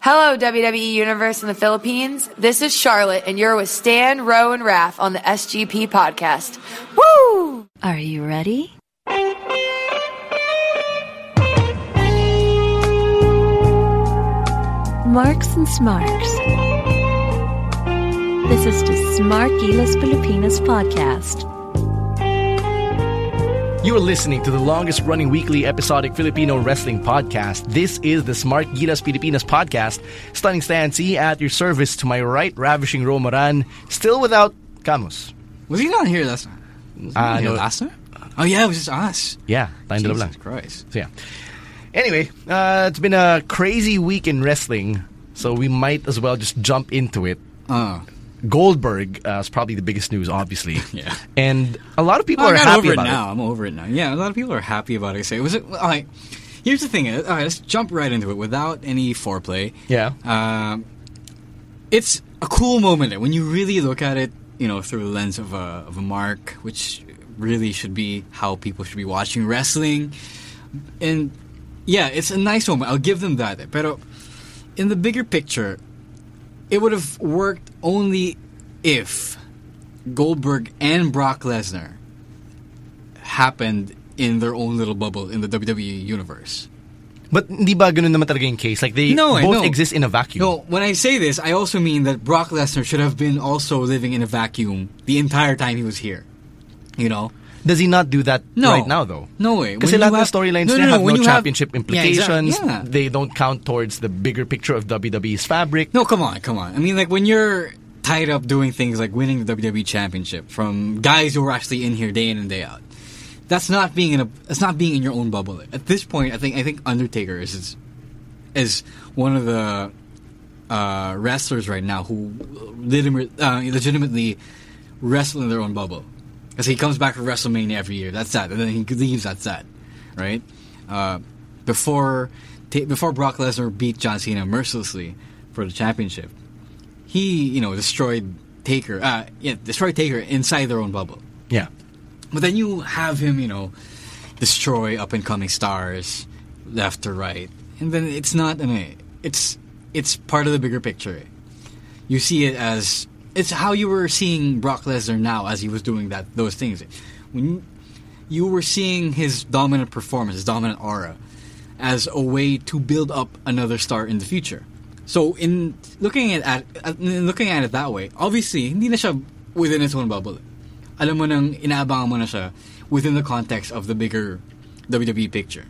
Hello, WWE Universe in the Philippines. This is Charlotte, and you're with Stan, Rowe, and Raph on the SGP podcast. Woo! Are you ready? Marks and Smarks. This is the Smart Gilas Pilipinas podcast. You are listening to the longest running weekly episodic Filipino wrestling podcast. This is the Smart Gilas Pilipinas podcast. Stunning Stancy at your service to my right, ravishing Romaran, still without Camus. Was he not here last time? Was he Uh, here no. last time? Oh yeah, it was just us. Yeah, tayong dalawa lang. Jesus Christ. So yeah. Anyway, uh, it's been a crazy week in wrestling, so we might as well just jump into it. Oh. Goldberg uh, is probably the biggest news, obviously. Yeah. And a lot of people Well, are happy over it about now. I'm over it now. Yeah, a lot of people are happy about it. Say, was it all right? Here's the thing. uh, All right, let's jump right into it without any foreplay. Yeah. Um, it's a cool moment when you really look at it. You know, through the lens of a of a mark, which really should be how people should be watching wrestling. And yeah, it's a nice moment. I'll give them that. But in the bigger picture, it would have worked only if Goldberg and Brock Lesnar happened in their own little bubble in the WWE universe. But hindi ba ganun naman talaga yung case? Like they No, both know. exist in a vacuum. No, when I say this, I also mean that Brock Lesnar should have been also living in a vacuum the entire time he was here. You know? Does he not do that No. right now though? No way. You lahat ng have- storylines No, no, no, have no you have- championship Yeah, exactly. implications. Yeah. They don't count towards the bigger picture of WWE's fabric. No, come on, come on. I mean, like when you're tied up doing things like winning the WWE Championship from guys who are actually in here day in and day out. That's not being in a. That's not being in your own bubble. At this point, I think I think Undertaker is is, is one of the uh, wrestlers right now who legitimately, uh, legitimately wrestle in their own bubble. Because he comes back for WrestleMania every year. That's that, and then he leaves. That's that, right? Uh, before ta- before Brock Lesnar beat John Cena mercilessly for the championship, he you know destroyed Taker. Uh, yeah, destroyed Taker inside their own bubble. Yeah. But then you have him, you know, destroy up and coming stars left to right, and then it's not. I mean, it's it's part of the bigger picture. You see it as it's how you were seeing Brock Lesnar now as he was doing that those things. When you, were seeing his dominant performance, his dominant aura, as a way to build up another star in the future. So in looking at, at, at in looking at it that way, obviously hindi na siya within its own bubble. Alam mo nang inaabangan mo na siya within the context of the bigger WWE picture.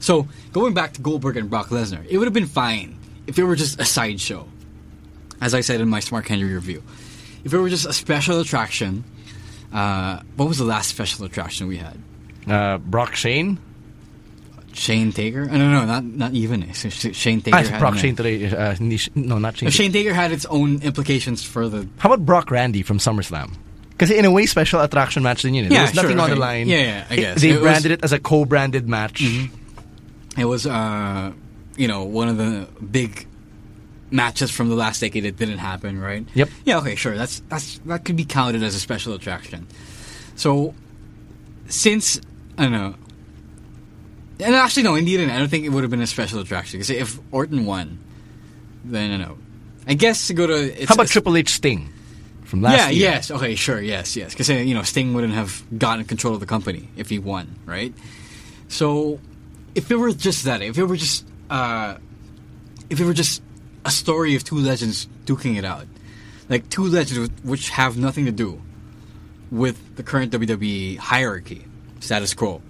So going back to Goldberg and Brock Lesnar, it would have been fine if it were just a sideshow. As I said in my Smart Candy review, if it were just a special attraction. Uh, what was the last special attraction we had? Uh, Brock Shane? Shane Taker? Uh, no, no, not not even. Sh- Shane Taker. Ah, had Brock an- Shane today. Uh, no, not Shane. Shane Taker had its own implications for the. How about Brock Randy from SummerSlam? Because in a way, special attraction match din yun. Yeah, There was nothing sure, on the line. Yeah, yeah, I It- they It was- branded it as a co-branded match. It was, uh, you know, one of the big matches from the last decade that didn't happen, right? Yep. Yeah. Okay. Sure. That's that's that could be counted as a special attraction. So, since I don't know, and actually no, indeed, I don't think it would have been a special attraction because if Orton won, then I don't know. I guess to go to it's, How about Triple H Sting from last yeah, year? Yeah. Yes, okay, sure, yes, yes. Because you know, Sting wouldn't have gotten control of the company if he won, right? So, if it were just that, if it were just, uh, if it were just a story of two legends duking it out, like two legends which have nothing to do with the current WWE hierarchy, status quo.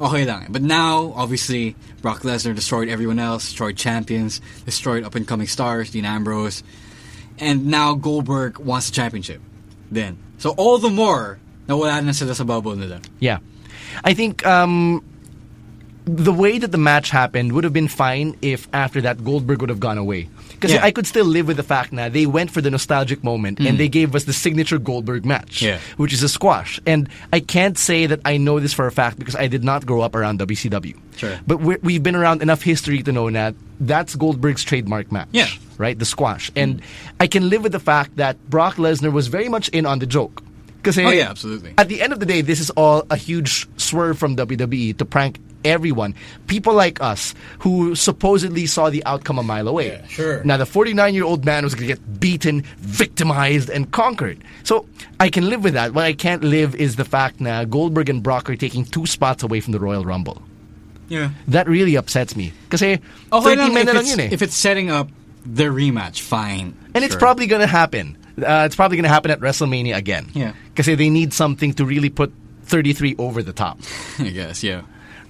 Okay lang. But now, obviously, Brock Lesnar destroyed everyone else, destroyed champions, destroyed up and coming stars, Dean Ambrose, and now Goldberg wants the championship. Then. So all the more, nawala na sila sa bubble nila. Yeah. I think um, the way that the match happened would have been fine if after that Goldberg would have gone away. Because Yeah. I could still live with the fact that they went for the nostalgic moment and they gave us the signature Goldberg match, Mm. Yeah. which is a squash. And I can't say that I know this for a fact because I did not grow up around WCW. Sure. But we're, we've been around enough history to know that that's Goldberg's trademark match. Yeah. Right? The squash. And I can live with the fact that Brock Lesnar was very much in on the joke. Because Oh, yeah, absolutely. At the end of the day, this is all a huge swerve from WWE to prank everyone. People like us who supposedly saw the outcome a mile away. Yeah, sure. Now, the 49 year old man was going to get beaten, victimized, and conquered. So I can live with that. What I can't live is the fact that Goldberg and Brock are taking two spots away from the Royal Rumble. Yeah. That really upsets me. Because Okay 30 lang, if, it's, eh. if it's setting up the rematch, fine. And it's probably going to happen. Uh, it's probably going to happen at WrestleMania again. Yeah. Because they need something to really put 33 over the top. I guess, yeah.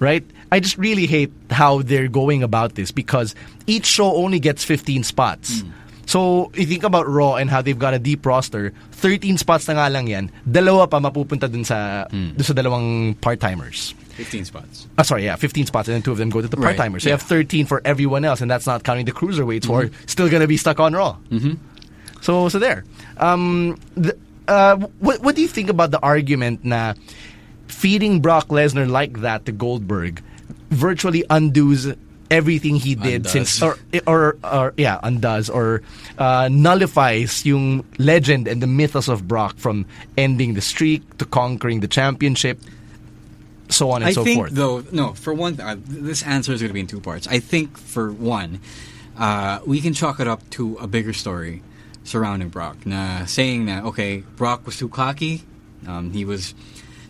Right? I just really hate how they're going about this because each show only gets 15 spots. So, if you think about Raw and how they've got a deep roster, 13 spots na nga lang yan, dalawa pa mapupunta dun sa, dun sa dalawang part-timers. 15 spots. Ah, sorry, yeah, 15 spots, and then two of them go to the Right, part-timers. So you have 13 for everyone else, and that's not counting the cruiserweights who are still going to be stuck on Raw. Mm-hmm. So, so there. Um, the, uh, what, what do you think about the argument na feeding Brock Lesnar like that to Goldberg virtually undoes everything he did Undoes. since or, or or yeah undoes or uh, nullifies yung legend and the mythos of Brock from ending the streak to conquering the championship so on and I so think, forth though, no, for one, uh, this answer is going to be in two parts. I think, for one, uh, we can chalk it up to a bigger story surrounding Brock. Na saying that, okay, Brock was too cocky, um, he was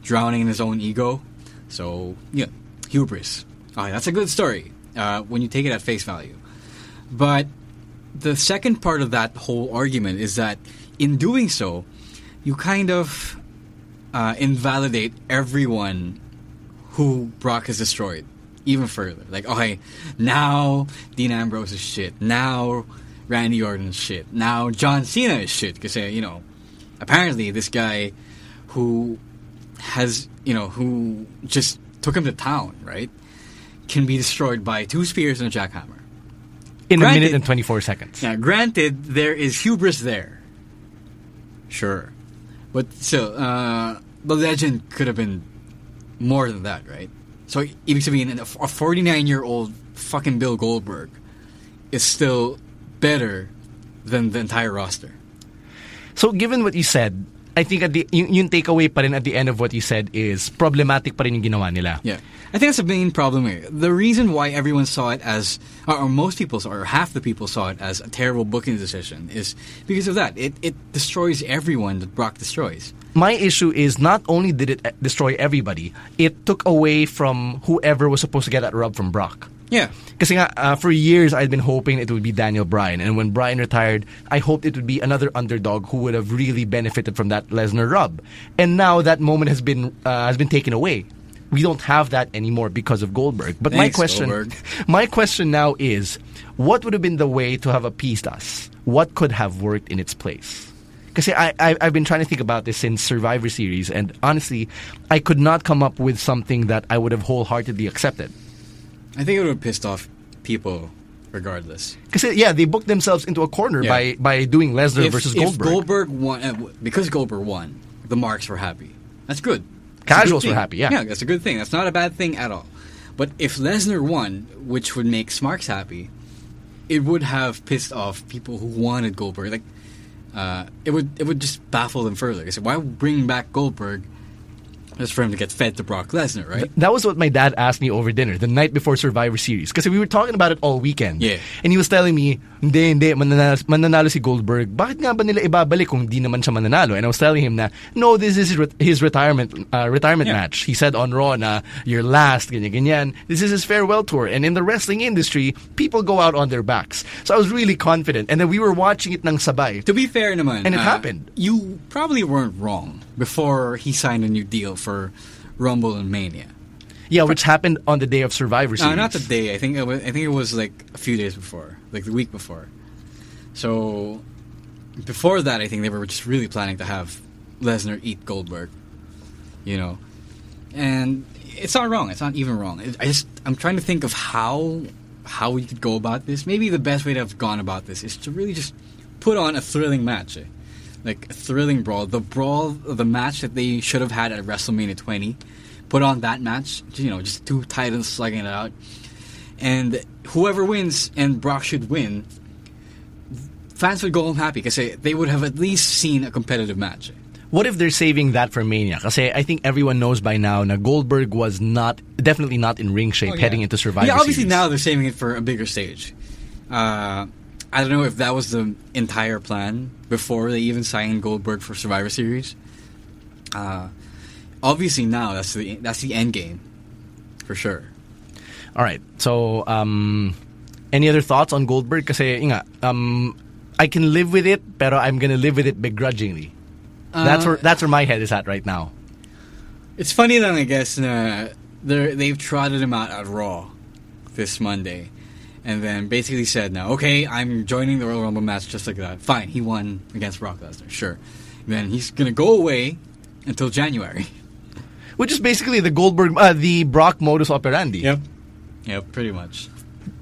drowning in his own ego, so, yeah, hubris. Okay, that's a good story uh, when you take it at face value. But the second part of that whole argument is that in doing so, you kind of uh, invalidate everyone who Brock has destroyed even further. Like, okay, now Dean Ambrose is shit. Now Randy Orton is shit. Now John Cena is shit. Because, you know, apparently this guy who has, you know, who just took him to town, right, can be destroyed by two spears and a jackhammer. in a minute and 24 seconds Now, granted, there is hubris there. Sure. But still, uh, the legend could have been more than that, right? So, ibig sabihin, a 49 year old fucking Bill Goldberg is still better than the entire roster. So given what you said, I think at the yung, yung takeaway pa rin at the end of what you said is problematic pa rin yung ginawa nila. Yeah. I think that's the main problem here. The reason why everyone saw it as, or, or most people saw, or half the people saw it as a terrible booking decision is because of that. It, it destroys everyone that Brock destroys. My issue is not only did it uh, destroy everybody, it took away from whoever was supposed to get that rub from Brock. Yeah. Kasi nga, uh, for years I'd been hoping it would be Daniel Bryan, and when Bryan retired, I hoped it would be another underdog who would have really benefited from that Lesnar rub. And now that moment has been uh, has been taken away. We don't have that anymore because of Goldberg. But my question, Goldberg. my question now is, what would have been the way to have appeased us? What could have worked in its place? Because I, I, I've been trying to think about this since Survivor Series, and honestly, I could not come up with something that I would have wholeheartedly accepted. I think it would have pissed off people regardless. Because yeah, they booked themselves into a corner Yeah. by by doing Lesnar if, versus if Goldberg. Goldberg won, uh, because Goldberg won, the marks were happy. That's good. That's a good Casuals were happy, yeah. Yeah, that's a good thing. That's not a bad thing at all. But if Lesnar won, which would make Smarks happy, it would have pissed off people who wanted Goldberg. Like, uh, it would it would just baffle them further. So why bring back Goldberg just for him to get fed to Brock Lesnar, right? that was what my dad asked me over dinner the night before Survivor Series. Because we were talking about it all weekend. Yeah. And he was telling me, hindi, hindi, mananalo, mananalo si Goldberg. Bakit nga ba nila ibabalik kung di naman siya mananalo? And I was telling him na, no, this is his, re- his retirement uh, retirement Yeah. match. He said on Raw na, you're last, ganyan, ganyan. This is his farewell tour. And in the wrestling industry, people go out on their backs. So I was really confident. And then we were watching it ng sabay. To be fair naman, And it uh, happened. You probably weren't wrong before he signed a new deal for Rumble and Mania. Yeah, which happened on the day of Survivor Series. Uh, not the day. I think it was, I think it was like a few days before, like the week before. So before that, I think they were just really planning to have Lesnar eat Goldberg. You know, and it's not wrong. It's not even wrong. I just I'm trying to think of how how we could go about this. Maybe the best way to have gone about this is to really just put on a thrilling match, eh? Like a thrilling brawl, the brawl, the match that they should have had at WrestleMania 20. Put on that match, you know, just two titans slugging it out, and whoever wins, and Brock should win. Fans would go home happy because they would have at least seen a competitive match. What if they're saving that for Mania? Kasi I think everyone knows by now na Goldberg was not, definitely not in ring shape Oh, yeah. heading into Survivor Yeah, obviously Series. now they're saving it for a bigger stage. Uh, I don't know if that was the entire plan before they even signed Goldberg for Survivor Series. Uh, obviously now that's the that's the end game, for sure. All right. So, um, any other thoughts on Goldberg? Kasi, yun nga, um, I can live with it, pero I'm gonna live with it begrudgingly. that's where that's where my head is at right now. It's funny then I guess uh, they're they've trotted him out at Raw this Monday, and then basically said now, okay, I'm joining the Royal Rumble match just like that. Fine, he won against Brock Lesnar, sure. then he's gonna go away until January. Which is basically the Goldberg, uh, the Brock modus operandi. Yep, yep, pretty much.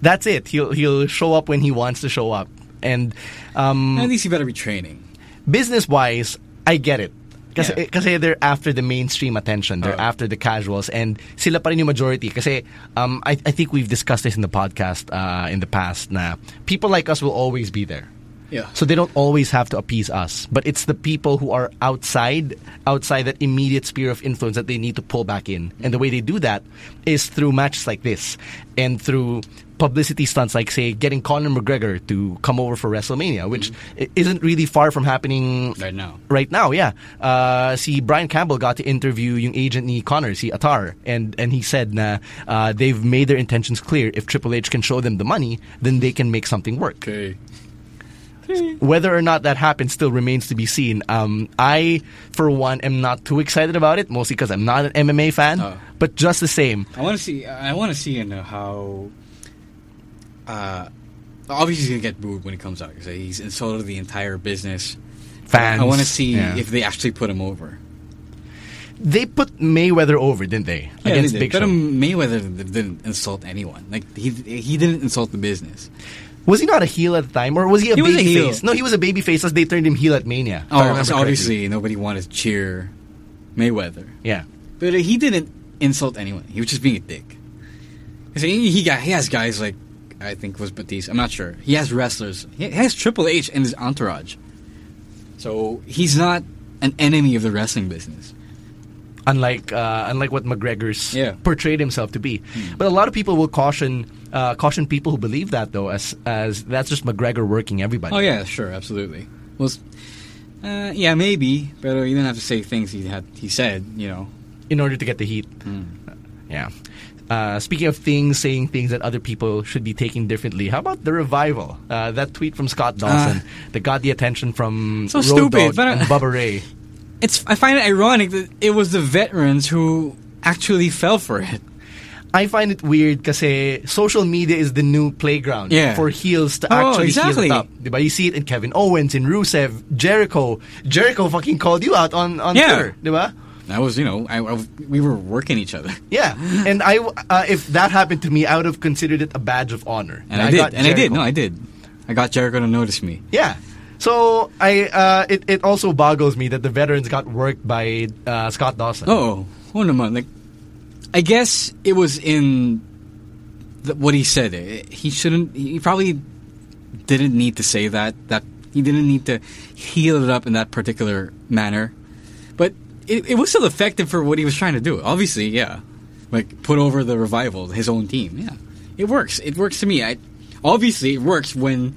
That's it. He'll he'll show up when he wants to show up, and um, At least he better be training. business wise, I get it. Kasi, Yeah. kasi they're after the mainstream attention. They're Uh. after the casuals. And sila pa rin yung majority. Kasi um, I, I think we've discussed this in the podcast uh, in the past na people like us will always be there. Yeah. So they don't always have to appease us. But it's the people who are outside outside that immediate sphere of influence that they need to pull back in. And the way they do that is through matches like this and through publicity stunts like say getting Conor McGregor to come over for WrestleMania, which i- isn't really far from happening Right now. Right now, yeah. Uh, see, Brian Campbell got to interview yung agent ni Conor, si Attar, and and he said na uh, they've made their intentions clear. If Triple H can show them the money, then they can make something work. Okay. Whether or not that happens still remains to be seen. Um, I, for one, am not too excited about it, mostly because I'm not an MMA fan. Oh. But just the same, I want to see. I want to see in uh, how. Uh, obviously, he's gonna get booed when he comes out because he's insulted the entire business. fans. I want to see yeah. if they actually put him over. they put Mayweather over, didn't they? Yeah, Against they did. Big But Show. um, Mayweather didn't insult anyone. Like he he didn't insult the business. was he not a heel at the time, or was he a He was a baby heel. face? No, he was a baby face as they turned him heel at Mania. Oh, so obviously nobody wanted to cheer Mayweather. yeah. But he didn't insult anyone. He was just being a dick. he got he has guys like I think was Batista. I'm not sure. He has wrestlers. He has Triple H in his entourage. So he's not an enemy of the wrestling business. unlike uh, unlike what McGregor's Yeah. portrayed himself to be. But a lot of people will caution uh, caution people who believe that though, as as that's just McGregor working everybody. Oh yeah, sure, absolutely. Well, uh, yeah, maybe, but you didn't have to say things he had. He said, you know. in order to get the heat. Yeah. Uh, speaking of things, saying things that other people should be taking differently. How about the revival? Uh, that tweet from Scott Dawson that got the attention from So Road stupid, Dogg but, uh, and Bubba Ray. It's. I find it ironic that it was the veterans who actually fell for it. I find it weird because social media is the new playground Yeah. for heels to Oh, actually exactly. heel up. Diba? You see it in Kevin Owens, in Rusev, Jericho. Jericho fucking called you out on, on Yeah. Twitter. Diba? That was, you know, I, I- we were working each other, Yeah. and I, uh, if that happened to me, I would have considered it a badge of honor. and I, did, got and I did. No, I did. I got Jericho to notice me. Yeah. So I, uh, it, it also boggles me that the veterans got worked by uh, Scott Dawson. Oh, oh no, man. Like, I guess it was in the, what he said. Eh, He shouldn't. He probably didn't need to say that. That he didn't need to heal it up in that particular manner. But it, it was still effective for what he was trying to do. Obviously, yeah. Like put over the revival, his own team. Yeah, it works. It works to me. I obviously it works when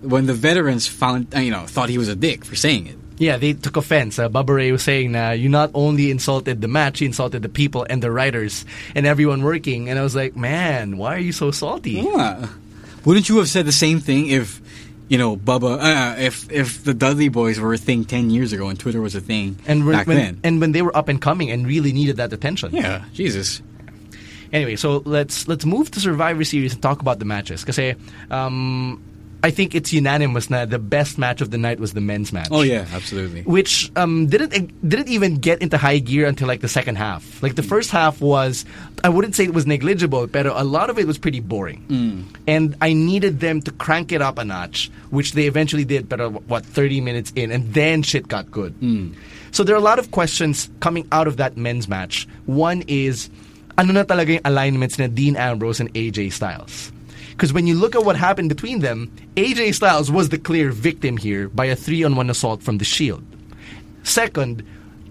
when the veterans found uh, you know thought he was a dick for saying it. Yeah, they took offense. Uh, Bubba Ray was saying na you not only insulted the match, you insulted the people and the writers and everyone working. And I was like, man, why are you so salty? Yeah. Wouldn't you have said the same thing if, you know, Bubba, uh, if if the Dudley Boys were a thing ten years ago and Twitter was a thing And when, back when- then? and when they were up and coming and really needed that attention. yeah, Jesus. Anyway, so let's let's move to Survivor Series and talk about the matches. Because um, I think it's unanimous that the best match of the night was the men's match. Oh yeah, absolutely. which um, didn't didn't even get into high gear until like the second half. Like the first half was, I wouldn't say it was negligible, but a lot of it was pretty boring. And I needed them to crank it up a notch, which they eventually did. But uh, what thirty minutes in, and then shit got good. So there are a lot of questions coming out of that men's match. One is, ano na talaga yung alignments na Dean Ambrose and AJ Styles? Because when you look at what happened between them, AJ Styles was the clear victim here by a three-on-one assault from the Shield. Second,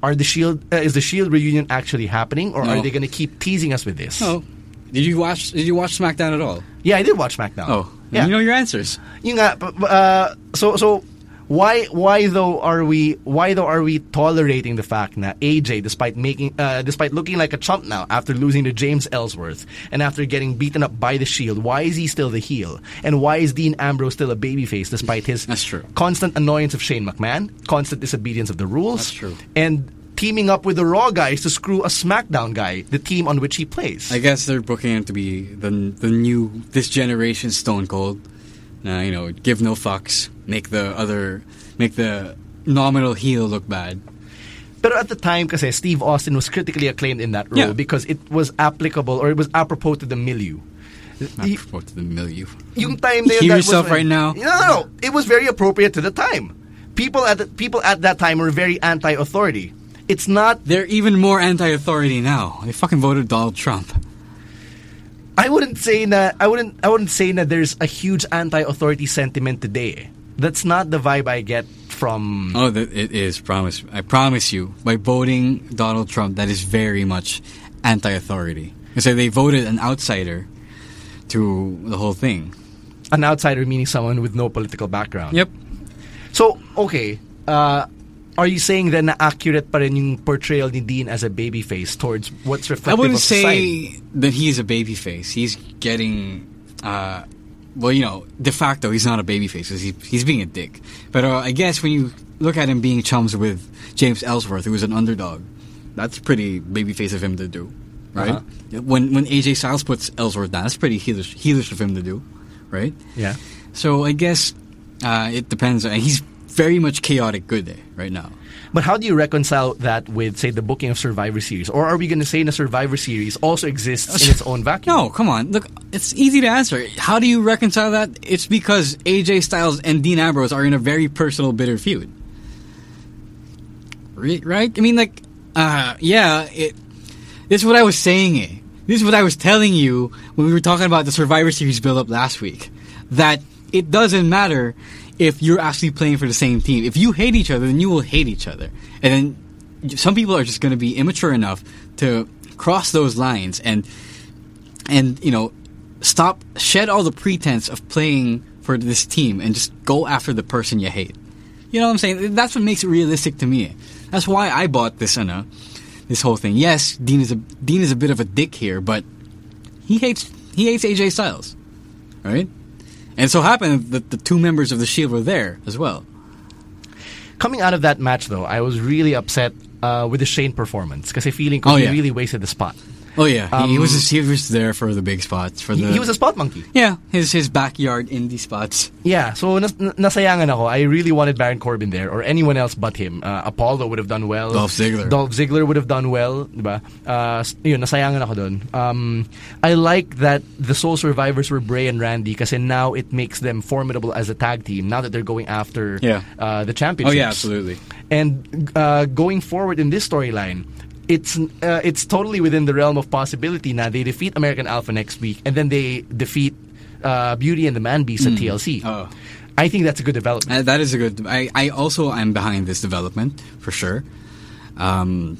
are the Shield uh, is the Shield reunion actually happening, or No. are they going to keep teasing us with this? Oh, did you watch? Did you watch SmackDown at all? Yeah, I did watch SmackDown. Oh, yeah. you know your answers. P- p- uh, so so why why though are we why though are we tolerating the fact that AJ despite making uh, despite looking like a chump now after losing to James Ellsworth and after getting beaten up by the Shield why is he still the heel and why is Dean Ambrose still a babyface despite his That's true. constant annoyance of Shane McMahon constant disobedience of the rules That's true. and teaming up with the Raw guys to screw a SmackDown guy the team on which he plays I guess they're booking him to be the the new this generation Stone Cold. Uh, you know, give no fucks, make the other, make the nominal heel look bad. But at the time kasi Steve Austin was critically acclaimed in that role Yeah. because it was applicable or it was apropos to the milieu. Apropos to the milieu. yung time yun, Hear that was yourself when- right now? No, no, no. It was very appropriate to the time. People at the, people at that time were very anti-authority. It's not. They're even more anti-authority now. They fucking voted Donald Trump. I wouldn't say that. I wouldn't. I wouldn't say that there's a huge anti-authority sentiment today. That's not the vibe I get from. Oh, that it is. Promise. I promise you. By voting Donald Trump, that is very much anti-authority. So they voted an outsider to the whole thing. An outsider meaning someone with no political background. Yep. So, okay. Uh, are you saying then na accurate pa rin yung portrayal ni Dean as a babyface towards what's reflective I wouldn't society? say that he is a babyface. He's getting, uh, well, you know, de facto, he's not a babyface. 'cause He's, he's being a dick. But uh, I guess when you look at him being chums with James Ellsworth, who was an underdog, that's pretty babyface of him to do, right? Uh-huh. When when AJ Styles puts Ellsworth down, that's pretty heelish, heelish of him to do, right? Yeah. So I guess uh, it depends. He's very much chaotic good eh, right now. But how do you reconcile that with, say, the booking of Survivor Series? Or are we going to say the Survivor Series also exists in its own vacuum? No, come on. Look, it's easy to answer. How do you reconcile that? It's because AJ Styles and Dean Ambrose are in a very personal, bitter feud. Right? I mean, like, uh, yeah, it, this is what I was saying. Eh. This is what I was telling you when we were talking about the Survivor Series build up last week. That it doesn't matter if you're actually playing for the same team. If you hate each other, then you will hate each other. And then some people are just going to be immature enough to cross those lines and and you know stop shed all the pretense of playing for this team and just go after the person you hate. You know what I'm saying? That's what makes it realistic to me. That's why I bought this uh, this whole thing. Yes, Dean is a Dean is a bit of a dick here, but he hates he hates AJ Styles, right? And so happened that the two members of the Shield were there as well. Coming out of that match, though, I was really upset uh, with the Shane performance because I feeling Oh, he yeah. really wasted the spot. Oh yeah, he, he was Um, he was there for the big spots for the he was a spot monkey. yeah his his backyard indie spots. Yeah, so nas- nasayangan ako. I really wanted Baron Corbin there or anyone else but him. Uh, Apollo would have done well. Dolph Ziggler. Dolph Ziggler would have done well, diba? Uh, yun, nasayangan ako dun. Um, I like that the sole survivors were Bray and Randy because now it makes them formidable as a tag team now that they're going after Yeah. uh, the Oh yeah, absolutely. And uh, going forward in this storyline, it's uh, it's totally within the realm of possibility. Now they defeat American Alpha next week, and then they defeat uh, Beauty and the Man Beast at TLC. Oh. I think that's a good development. Uh, that is a good. I, I also am behind this development for sure. Um,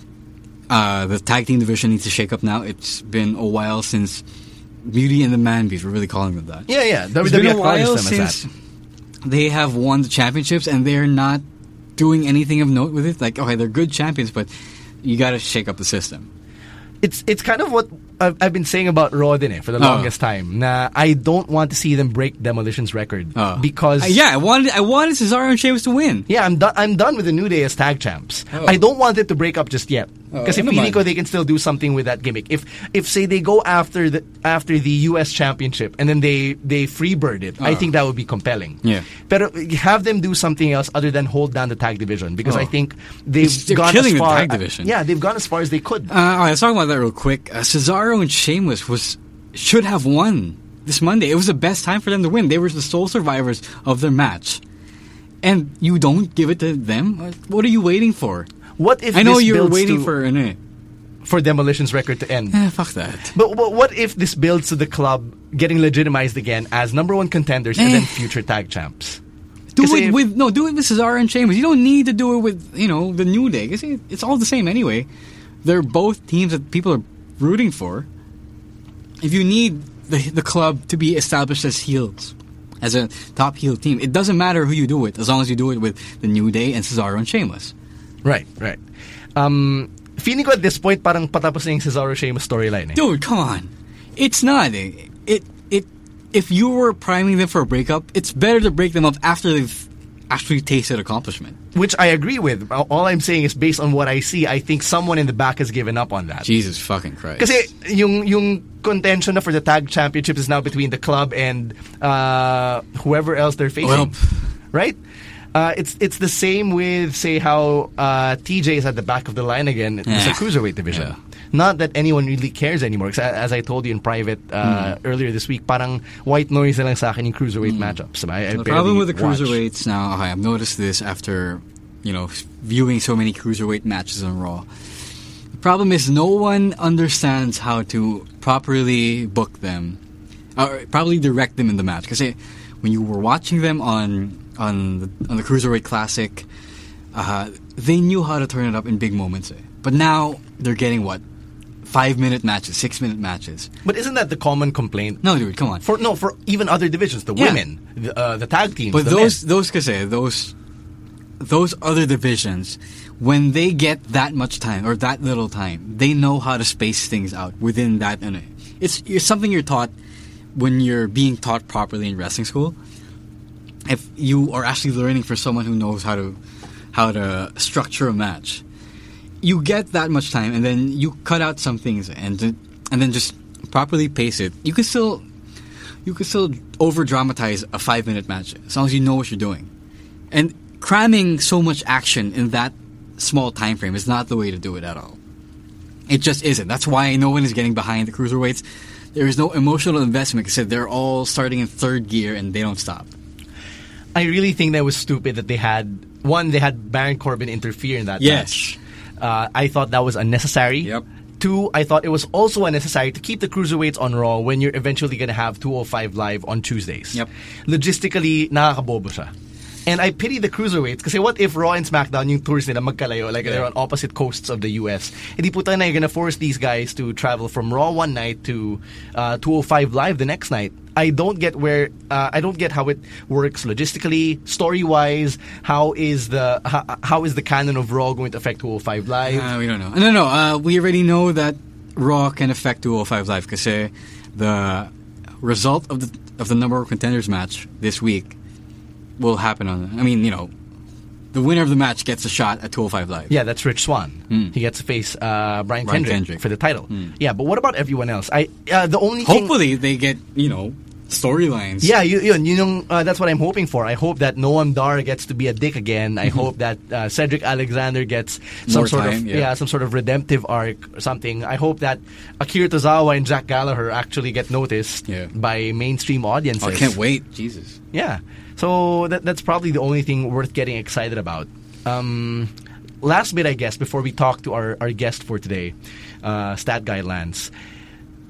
uh, the tag team division needs to shake up now. It's been a while since Beauty and the Man Beast. We're really calling them that. yeah, yeah. It's WWE been a while since they have won the championships, and they're not doing anything of note with it. Like, okay, they're good champions, but you got to shake up the system. It's it's kind of what I've, I've been saying about Raw din eh, for the Oh. longest time. Nah, I don't want to see them break Demolition's record Uh, because uh, yeah, I wanted I wanted Cesaro and Sheamus to win. Yeah, I'm done. I'm done with the New Day as tag champs. Oh. I don't want it to break up just yet. Because ano feeling ko they can still do something with that gimmick. If if say they go after the after the US championship and then they they freebird it, I Oh. think that would be compelling. Yeah. Pero have them do something else other than hold down the tag division because I Oh. think they've they're gone killing as the far tag division. Yeah, they've gone as far as they could. Uh, all right, let's talk about that real quick. Uh, Cesaro and Sheamus was should have won this Monday. It was the best time for them to win. They were the sole survivors of their match, and you don't give it to them. Uh, What are you waiting for? What if I know this you're builds waiting to- for an. Eh, for demolition's record to end? eh, fuck that. But, but what if this builds to the club getting legitimized again as number one contenders and Eh. then future tag champs? Do it if- with no. Do it with Cesaro and Sheamus. You don't need to do it with you know the New Day. It's all the same anyway. They're both teams that people are rooting for. If you need the the club to be established as heels, as a top heel team, it doesn't matter who you do it as long as you do it with the New Day and Cesaro and Sheamus. Right, right. Um, feeling ko at this point parang patapos na yung Cesaro Sheamus storyline eh. Dude, come on. It's not. eh. It it if you were priming them for a breakup, it's better to break them up after they've actually tasted accomplishment. Which I agree with. All I'm saying is based on what I see, I think someone in the back has given up on that. Jesus fucking Christ. Kasi yung yung contention for the tag championships is now between the club and uh, whoever else they're facing. Well, right? Uh, it's it's the same with say how uh, TJ is at the back of the line again. It's Yeah. a cruiserweight division. Yeah. Not that anyone really cares anymore. 'Cause a- as I told you in private uh, Hmm. earlier this week, parang white noise lang sa akin yung cruiserweight matchups. I, I The problem with the watch. cruiserweights now, okay, I've noticed this after, you know, viewing so many cruiserweight matches on Raw. The problem is no one understands how to properly book them, or probably direct them in the match. Because when you were watching them on on the, on the cruiserweight classic, uh, they knew how to turn it up in big moments. eh. But now they're getting what five minute matches, six minute matches. But isn't that the common complaint? No, dude, come on. For no, for even other divisions, the Yeah. women, the, uh, the tag teams, But those men. those kasi those those other divisions, when they get that much time or that little time, they know how to space things out within that. It's, it's something you're taught when you're being taught properly in wrestling school. If you are actually learning for someone who knows how to how to structure a match, you get that much time, and then you cut out some things, and and then just properly pace it. You can still you can still over dramatize a five minute match as long as you know what you're doing. And cramming so much action in that small time frame is not the way to do it at all. It just isn't. That's why no one is getting behind the cruiserweights. There is no emotional investment because they're all starting in third gear and they don't stop. I really think that was stupid that they had one. They had Baron Corbin interfere in that Yes. Uh, I thought that was unnecessary. Yep. Two, I thought it was also unnecessary to keep the cruiserweights on Raw when you're eventually going to have 205 live on Tuesdays. Yep. Logistically, nakakabobo siya. And I pity the cruiserweights kasi what if Raw and SmackDown yung tours nila magkalayo like they're on opposite coasts of the US. Hindi po tayo na you're gonna force these guys to travel from Raw one night to uh, 205 live the next night. I don't get where uh, I don't get how it works logistically, story wise. How is the how, how is the canon of Raw going to affect 205 live? Uh, we don't know. No, no. Uh, we already know that Raw can affect 205 Live because the result of the of the number of contenders match this week will happen on. I mean, you know, the winner of the match gets a shot at 205 Live. Yeah, that's Rich Swann. He gets to face uh, Brian, Brian Kendrick, Kendrick. for the title. Yeah, but what about everyone else? I uh, the only thing, Hopefully, they get you know storylines. Yeah, you, yun, yun yung, uh, that's what I'm hoping for. I hope that Noam Dar gets to be a dick again. I hope that uh, Cedric Alexander gets some More sort time, of yeah. some sort of redemptive arc or something. I hope that Akira Tozawa and Jack Gallagher actually get noticed Yeah. by mainstream audiences. Oh, I can't wait. Jesus. Yeah. So that, that's probably the only thing worth getting excited about. Um, last bit, I guess, before we talk to our, our guest for today, uh, Stat Guy Lance.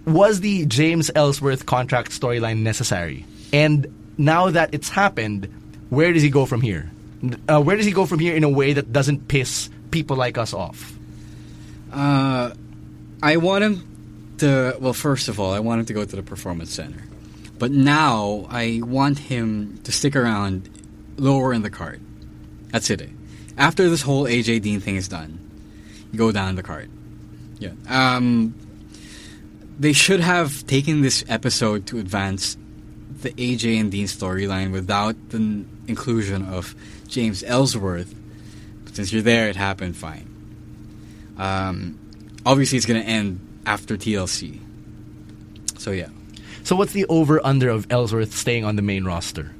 Was the James Ellsworth contract storyline necessary? And now that it's happened, where does he go from here? Uh, where does he go from here in a way that doesn't piss people like us off? Uh, I want him to. Well, first of all, I want him to go to the performance center. But now I want him to stick around lower in the card. That's it. After this whole AJ Dean thing is done, go down the card. Yeah. Um, they should have taken this episode to advance the AJ and Dean storyline without the n- inclusion of James Ellsworth. But since you're there, it happened fine. Um, obviously, it's going to end after TLC. So yeah, So what's the over under of Ellsworth staying on the main roster?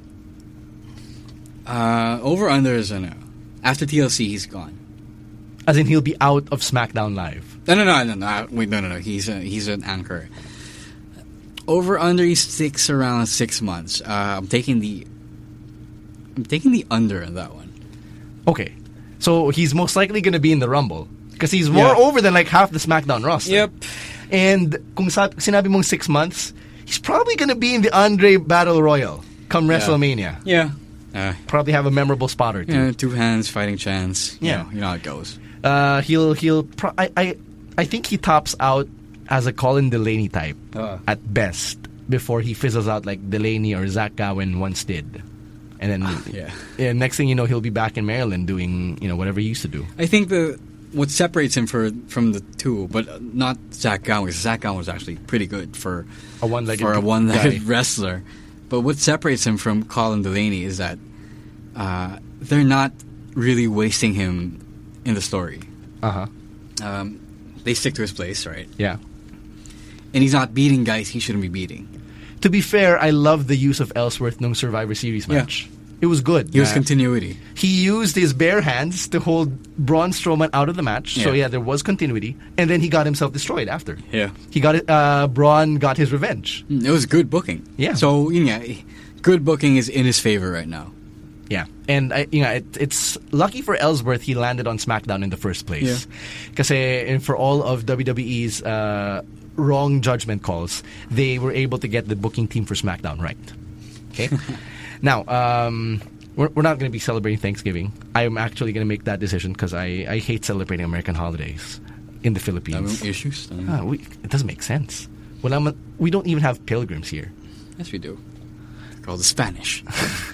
uh, over under is a no. After TLC, he's gone. As in he'll be out of SmackDown Live. No, no, no, no, no. Wait, no, no, no. He's a, he's an anchor. Over under, he sticks around six months. Uh, I'm taking the. I'm taking the under on that one. Okay. So he's most likely going to be in the Rumble. Because he's more Yeah. over than like half the SmackDown roster. Yep. And kung sa- sinabi mong six months, he's probably going to be in the Andre Battle Royal come WrestleMania. Yeah. Uh, Probably have a memorable spot or two. yeah, two hands fighting chance. You Yeah. know, you know how it goes. Uh, he'll he'll. I, I I think he tops out as a Colin Delaney type Uh. at best before he fizzles out like Delaney or Zach Gowen once did. And then yeah. yeah, next thing you know, he'll be back in Maryland doing you know whatever he used to do. I think the what separates him for from the two, but not Zach Gowen. because Zach Gowen was actually pretty good for A one-legged for a one-legged wrestler. But what separates him from Colin Delaney is that uh, they're not really wasting him in the story. Uh huh. Um, they stick to his place, right? Yeah. And he's not beating guys he shouldn't be beating. To be fair, I love the use of Ellsworth nung Survivor Series Yeah. match. It was good. He was continuity. he used his bare hands to hold Braun Strowman out of the match. So Yeah. yeah, there was continuity, and then he got himself destroyed after. Yeah. He got it. Uh, Braun got his revenge. It was good booking. Yeah. So yeah, good booking is in his favor right now. Yeah, and I, you know, it, it's lucky for Ellsworth he landed on SmackDown in the first place. Because for all of WWE's uh, wrong judgment calls, they were able to get the booking team for SmackDown right. Okay, now um, we're, we're not going to be celebrating Thanksgiving. I am actually going to make that decision because I, I hate celebrating American holidays in the Philippines. Issues. Ah, we, it doesn't make sense. Well, I'm a, we don't even have pilgrims here. Yes, we do. Called the Spanish.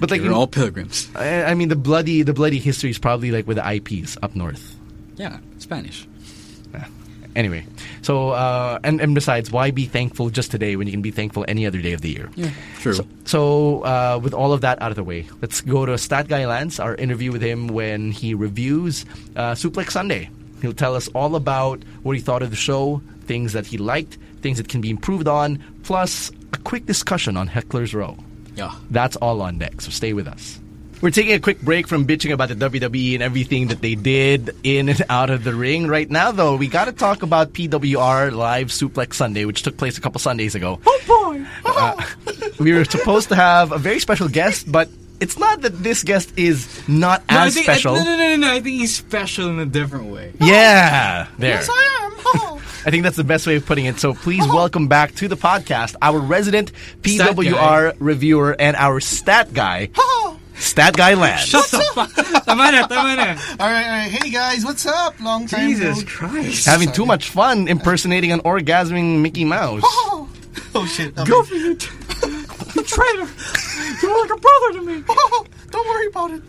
But like, They're all pilgrims. I, I mean, the bloody the bloody history is probably like with the IPs up north. Yeah, Spanish. Anyway, so uh, and and besides, why be thankful just today when you can be thankful any other day of the year? Yeah, true. So, so uh, with all of that out of the way, let's go to Stat Guy Lance, our interview with him when he reviews uh, Suplex Sunday. He'll tell us all about what he thought of the show, things that he liked, things that can be improved on, plus a quick discussion on Heckler's Row. Yeah. That's all on deck, so stay with us. We're taking a quick break from bitching about the WWE and everything that they did in and out of the ring. Right now, though, we got to talk about PWR Live Suplex Sunday, which took place a couple Sundays ago. Oh boy! Uh, we were supposed to have a very special guest, but it's not that this guest is not No, I as think, special. no, no, no, no, no. I think he's special in a different way. Yeah, there. Yes, I am. Oh. I think that's the best way of putting it. So please oh. welcome back to the podcast our resident PWR reviewer and our stat guy, Oh. Stat Guy Lance. Shut the fuck. Tama na, tama na. All right, all right. Hey guys, what's up? Long time. Jesus no- Christ. having too much fun impersonating an orgasming Mickey Mouse. Oh, oh shit. Okay. Go for you. t- You traitor. You're like a brother to me. Oh, don't worry about it.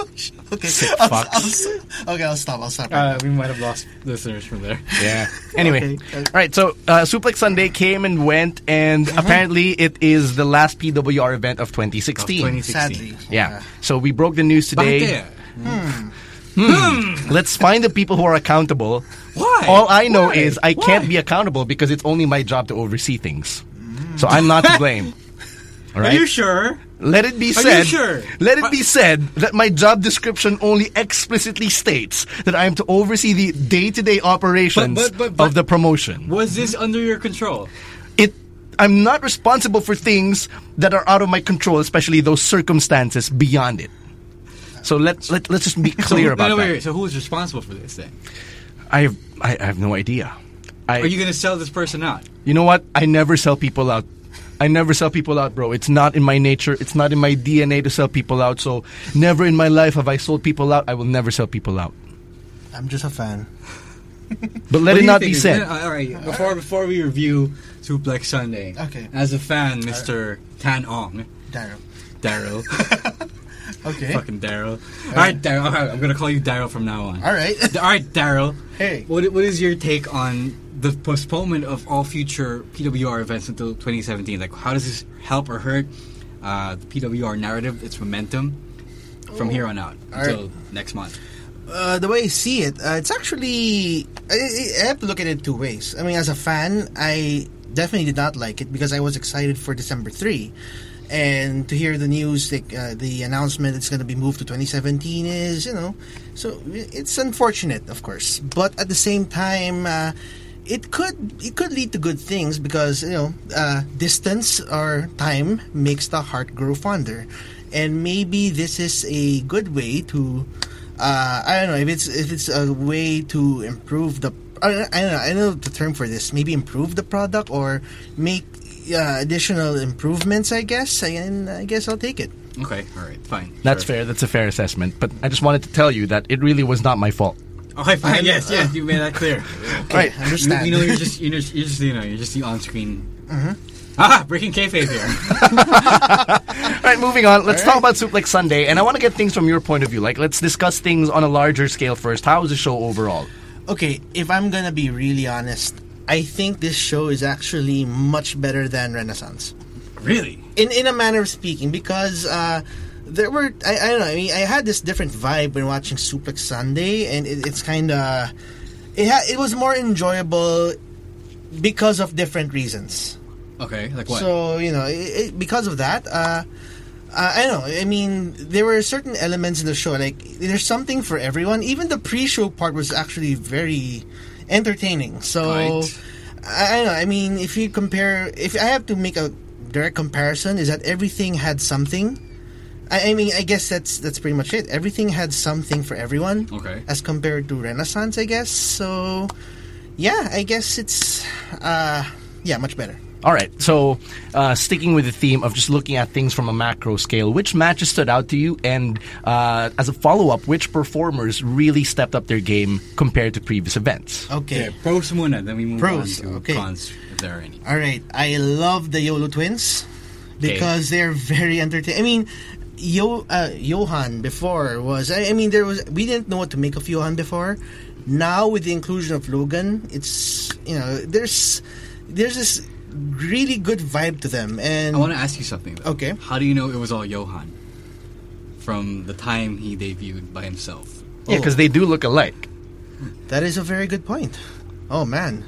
okay. Sick I'll, fucks. I'll, s- okay, I'll stop. I'll stop. Uh, we might have lost listeners from there. Yeah. Anyway, Okay. all right. So uh, Suplex Sunday came and went, and Mm-hmm. apparently it is the last PWR event of 2016. 2016. Sadly. Yeah. So we broke the news today. Bakit? Let's find the people who are accountable. Why? All I know Why? is I can't be accountable because it's only my job to oversee things. So I'm not to blame. All Are you sure? Let it be you said. sure? Let it be said that my job description only explicitly states that I am to oversee the day-to-day operations But- but- but- of the promotion. Was this under your control? It. I'm not responsible for things that are out of my control, especially those circumstances beyond it. So let let let's just be clear so, about no, no, that. wait, wait. So who's responsible for this then? I have I, I have no idea. I, Are you going to sell this person out? You know what? I never sell people out. I never sell people out, bro. It's not in my nature. It's not in my DNA to sell people out. So never in my life have I sold people out. I will never sell people out. I'm just a fan. But let What it not be said. uh, all right, before before we review Suplex Sunday. Okay. As a fan, Mr. Tan Ong, Daryl. Daryl, Okay. fucking Daryl. All right, Daryl. All right, I'm gonna call you Daryl from now on. All right. All right, Daryl. Hey. What what is your take on the postponement of all future PWR events until 2017? Like, how does this help or hurt uh, the PWR narrative, its momentum, from here on out until right. next month? Uh, the way I see it, uh, it's actually I, I I have to look at it two ways. I mean, as a fan, I definitely did not like it because I was excited for December three, and to hear the news, like, uh, the announcement it's going to be moved to 2017 is you know, so it's unfortunate, of course. But at the same time. It could it could lead to good things because you know uh, distance or time makes the heart grow fonder, and maybe this is a good way to uh, I don't know if it's if it's a way to improve the I, I don't know I know the term for this maybe improve the product or make uh, additional improvements I guess and I guess I'll take it. Okay, all right, fine. That's Sure. fair. That's a fair assessment. But I just wanted to tell you that it really was not my fault. Okay, fine. yes, yes, you made that clear. Right, understand. You, you know, you're just, you're just, you're just, you know, you're just the on-screen. Mm-hmm. Ah, breaking kayfabe here. All right, moving on. Let's talk about Suplex Sunday, and I want to get things from your point of view. Like, let's discuss things on a larger scale first. How was the show overall? Okay, if I'm gonna be really honest, I think this show is actually much better than Renaissance. really? in in a manner of speaking because uh there were I, I don't know I mean I had this different vibe when watching Suplex Sunday and it, it's kind of it ha- it was more enjoyable because of different reasons Okay, like what? so you know it, it, because of that uh I I don't know. I mean, there were certain elements in the show. Like, there's something for everyone. Even the pre-show part was actually very entertaining. So, Right. I, I don't know. I mean, if you compare, if I have to make a direct comparison, is that everything had something. I, I mean, I guess that's that's pretty much it. Everything had something for everyone. Okay. As compared to Renaissance, I guess. So, yeah, I guess it's, uh, yeah, much better. All right, so uh, sticking with the theme of just looking at things from a macro scale, which matches stood out to you? And uh, as a follow up, which performers really stepped up their game compared to previous events? Okay. Okay, pros muna, then we move Pros, on to okay. cons, if there are any. All right, I love the Yolo twins because they're very entertaining. I mean, Yo uh, Johan before was I, I mean there was we didn't know what to make of Johan before. Now with the inclusion of Logan, it's you know there's there's this really good vibe to them and I want to ask you something, though. Okay. How do you know it was all Johan? From the time he debuted by himself. Yeah, because they do look alike. that is a very good point. Oh man,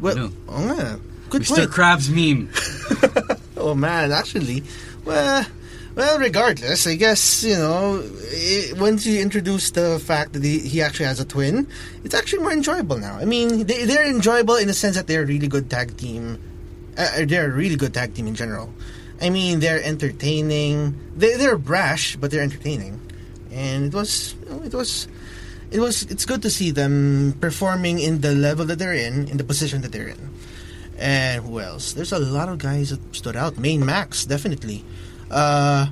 well, know. oh, yeah. good Mr. point. Krabs meme. Oh man, actually, well, well, regardless, I guess you know, i once you introduce the fact that he, he actually has a twin, it's actually more enjoyable now. I mean, they, they're enjoyable in the sense that they're a really good tag team. Uh, they're a really good tag team in general. I mean, they're entertaining. They, they're brash, but they're entertaining, and it was, you know, it was. It was. It's good to see them performing in the level that they're in, in the position that they're in. And who else? There's a lot of guys that stood out. Main Max, definitely. Uh,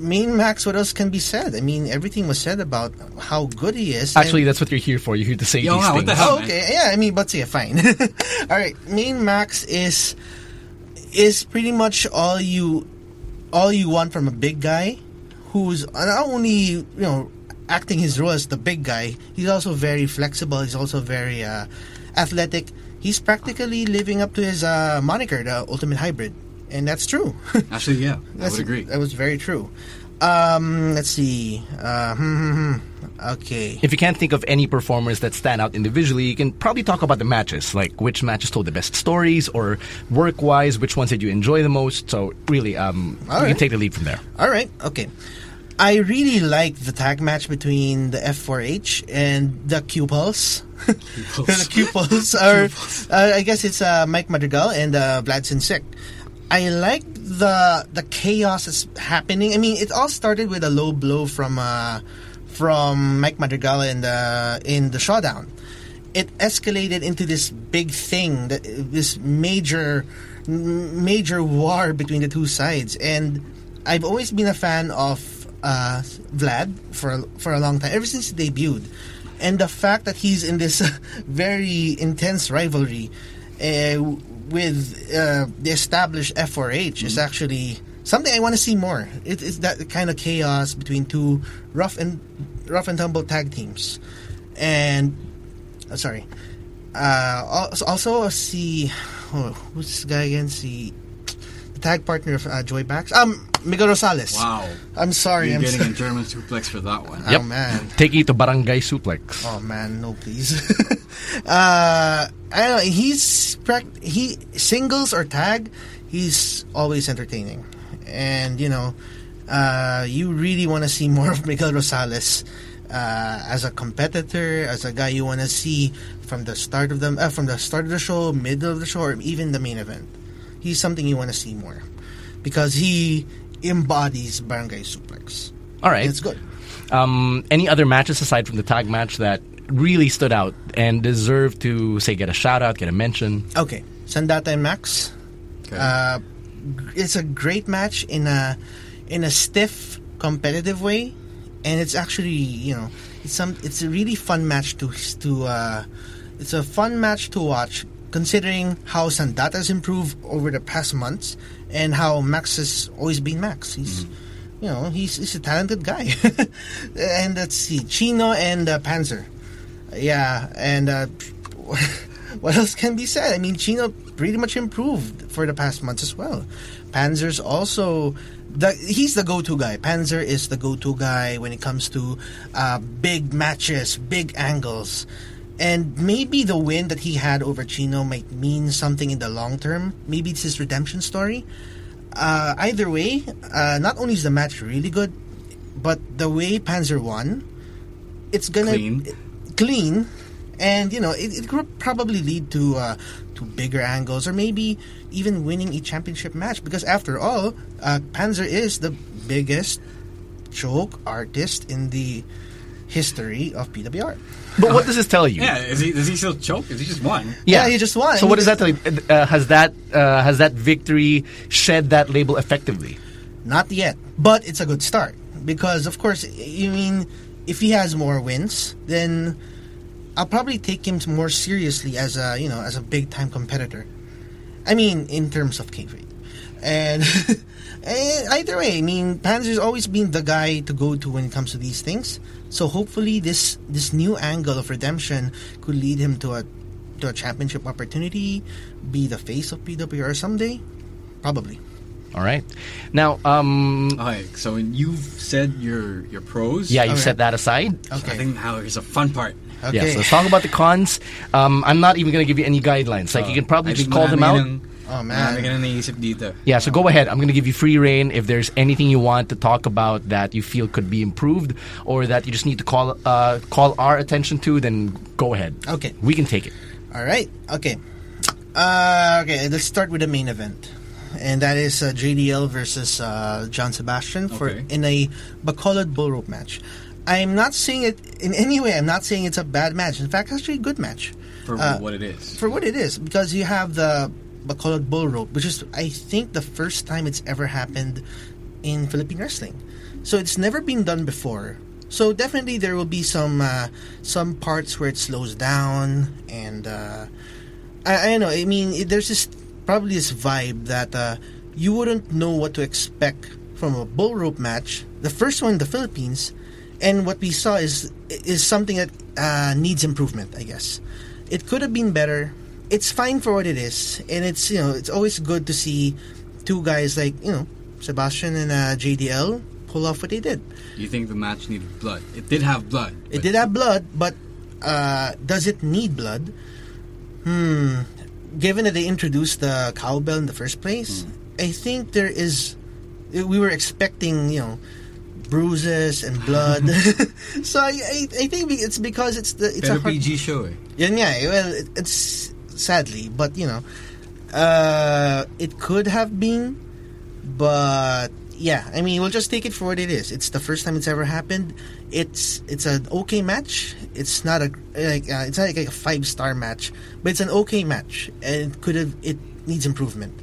Main Max, what else can be said? I mean, everything was said about how good he is. Actually, and- that's what you're here for. You're here to say Yo, these wow, what the hell? Oh, okay. Yeah, I mean, but yeah, fine. all right, Main Max is is pretty much all you all you want from a big guy who's not only you know acting his role as the big guy. He's also very flexible. He's also very uh, athletic. He's practically living up to his uh, moniker, the Ultimate Hybrid, and that's true. Actually, yeah, I That's- would agree. That was very true. Um, let's see. Uh, hmm, hmm, hmm. Okay. If you can't think of any performers that stand out individually, you can probably talk about the matches, like which matches told the best stories, or work-wise, which ones did you enjoy the most. So really, um, you All can take the lead from there. All right. Okay. I really liked the tag match between the F4H and the Q-Pulse. the Q-Pulse are, uh, I guess it's uh, Mike Madrigal and uh, Vlad Sinsik. I like the the chaos is happening. I mean, it all started with a low blow from uh, from Mike Madrigal in the in the showdown. It escalated into this big thing, that this major major war between the two sides, and I've always been a fan of uh, Vlad for for a long time, ever since he debuted, and the fact that he's in this very intense rivalry uh, with uh, the established F4H is actually something I want to see more. It, it's that kind of chaos between two rough and rough and tumble tag teams, and uh, sorry. Uh, also, also see, oh, who's this guy again? See, the tag partner of uh, Joy Bax. Um, Miguel Rosales. Wow. I'm sorry. You're I'm getting sorry. a German suplex for that one. Oh man. Take it to Barangay Suplex. Oh man, no please. uh, I don't know. He's prac- he singles or tag. He's always entertaining, and you know, uh, you really want to see more of Miguel Rosales uh, as a competitor, as a guy you want to see from the start of the uh, from the start of the show, middle of the show, or even the main event. He's something you want to see more because he embodies Barangay Suplex. All right. It's good. Um, any other matches aside from the tag match that really stood out and deserve to say get a shout out, get a mention? Okay, Sandata and Max. Okay. Uh, it's a great match in a in a stiff, competitive way, and it's actually you know it's some it's a really fun match to to uh, it's a fun match to watch considering how Sandata has improved over the past months and how Max has always been Max. He's you know he's he's a talented guy, and let's see Chino and uh, Panzer. Yeah, and uh, what else can be said? I mean, Chino pretty much improved for the past months as well. Panzer's also the he's the go-to guy. Panzer is the go-to guy when it comes to uh, big matches, big angles. And maybe the win that he had over Chino might mean something in the long term. Maybe it's his redemption story. Uh, either way, uh, not only is the match really good, but the way Panzer won, it's gonna Clean. clean, and you know it, it could probably lead to uh, to bigger angles or maybe even winning a championship match because after all, uh, Panzer is the biggest choke artist in the history of PWR. But what does this tell you? Yeah, is he, does he still choke? Is he just won? Yeah, he just won. So what does that tell you? Uh, has that uh, has that victory shed that label effectively? Not yet, but it's a good start because, of course, you mean if he has more wins, then I'll probably take him more seriously as a you know as a big time competitor. I mean, in terms of kayfabe, and, and either way, I mean, Panzer's always been the guy to go to when it comes to these things. So hopefully, this this new angle of redemption could lead him to a to a championship opportunity, be the face of PWR someday, probably. All right. Now, um, Okay, so you've said your your pros, yeah, you Okay. set that aside. Okay. I think now here's a fun part. Okay. Yes, let's talk about the cons. Um, I'm not even going to give you any guidelines. Like, you can probably I just call them out. Marami ka nang- Oh, man. Marami ka nang naisip dito. Yeah, so go ahead. I'm going to give you free reign. If there's anything you want to talk about that you feel could be improved or that you just need to call uh, call our attention to, then go ahead. Okay. We can take it. All right. Okay. Uh, okay. Let's start with the main event, and that is uh, JDL versus uh, John Sebastian for Okay. in a Bacolod bull rope match. I'm not saying it in any way. I'm not saying it's a bad match. In fact, it's actually a good match For Uh, what it is. for what it is because you have the Bacolod bull rope, which is I think the first time it's ever happened in Philippine wrestling. So it's never been done before. So definitely there will be some uh, some parts where it slows down, and uh, I, I don't know. I mean, it, there's this probably this vibe that uh, you wouldn't know what to expect from a bull rope match. The first one in the Philippines, and what we saw is is something that uh, needs improvement. I guess it could have been better. It's fine for what it is, and it's you know it's always good to see two guys like you know Sebastian and uh, JDL pull off what they did. You think the match needed blood? It did have blood. It did have blood, but uh, does it need blood? Hmm. Given that they introduced the cowbell in the first place, I think there is. We were expecting, you know, bruises and blood. so I, I, I think it's because it's the it's Pero a hard, PG show eh. Yun nga eh. Well, it, it's sadly, but you know, uh, it could have been, but yeah. I mean, we'll just take it for what it is. It's the first time it's ever happened. It's it's an okay match. It's not a like uh, it's not like a five star match, but it's an okay match, and it could have it needs improvement.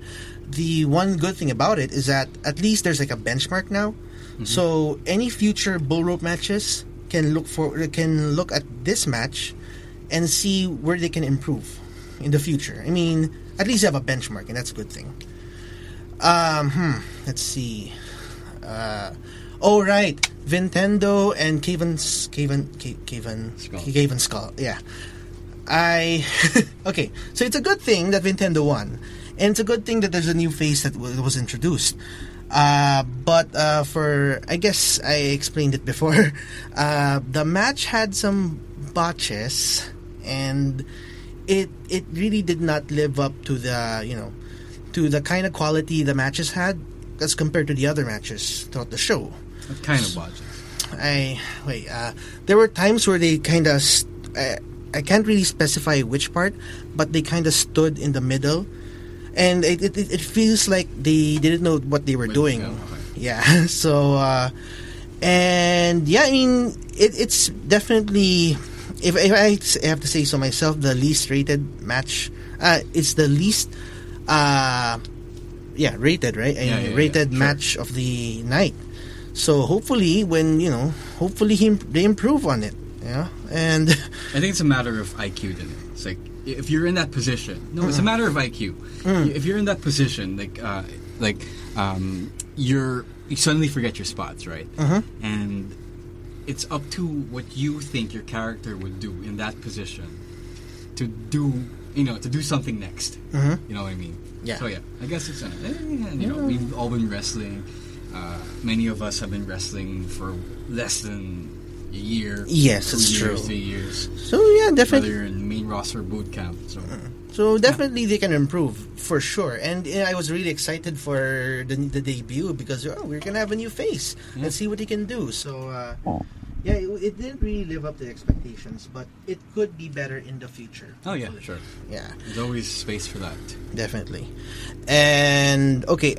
The one good thing about it is that at least there's like a benchmark now. So any future bull rope matches can look for can look at this match and see where they can improve in the future. I mean, at least you have a benchmark, and that's a good thing. Um, hmm, let's see. Uh, oh right, Nintendo and Caven, Caven, Caven, Skull. Caven Skull. Yeah, I okay. So it's a good thing that Nintendo won, and it's a good thing that there's a new face that wa- was introduced. Uh, but uh, for I guess I explained it before. Uh, the match had some botches, and it it really did not live up to the you know to the kind of quality the matches had as compared to the other matches throughout the show. What kind of budget? I wait. Uh, there were times where they kind of. St- I, I can't really specify which part, but they kind of stood in the middle, and it, it it feels like they didn't know what they were Wait, doing. okay. Yeah. So, uh, and yeah, I mean, it, it's definitely. If, if I have to say so myself, the least rated match. Uh, it's the least. Uh, yeah, rated right. Yeah, yeah, yeah, rated sure. match of the night. So hopefully, when you know, hopefully he, they improve on it. Yeah, and I think it's a matter of IQ. Then it's like if you're in that position. No, it's a matter of IQ. If you're in that position, like uh, like um, you're you suddenly forget your spots, right? And it's up to what you think your character would do in that position to do you know to do something next. You know what I mean? Yeah. So yeah, I guess it's uh, eh, you know we've all been wrestling. Uh, many of us have been wrestling for less than a year. Yes, it's years, true. Three years. so yeah, Whether definitely. you're in the main roster boot camp. So So definitely they can improve for sure. And uh, I was really excited for the, the debut because oh, we're gonna have a new face. Let's see what he can do. So uh, yeah, it, it didn't really live up to expectations, but it could be better in the future. Oh yeah, sure. Yeah. There's always space for that. definitely. And okay,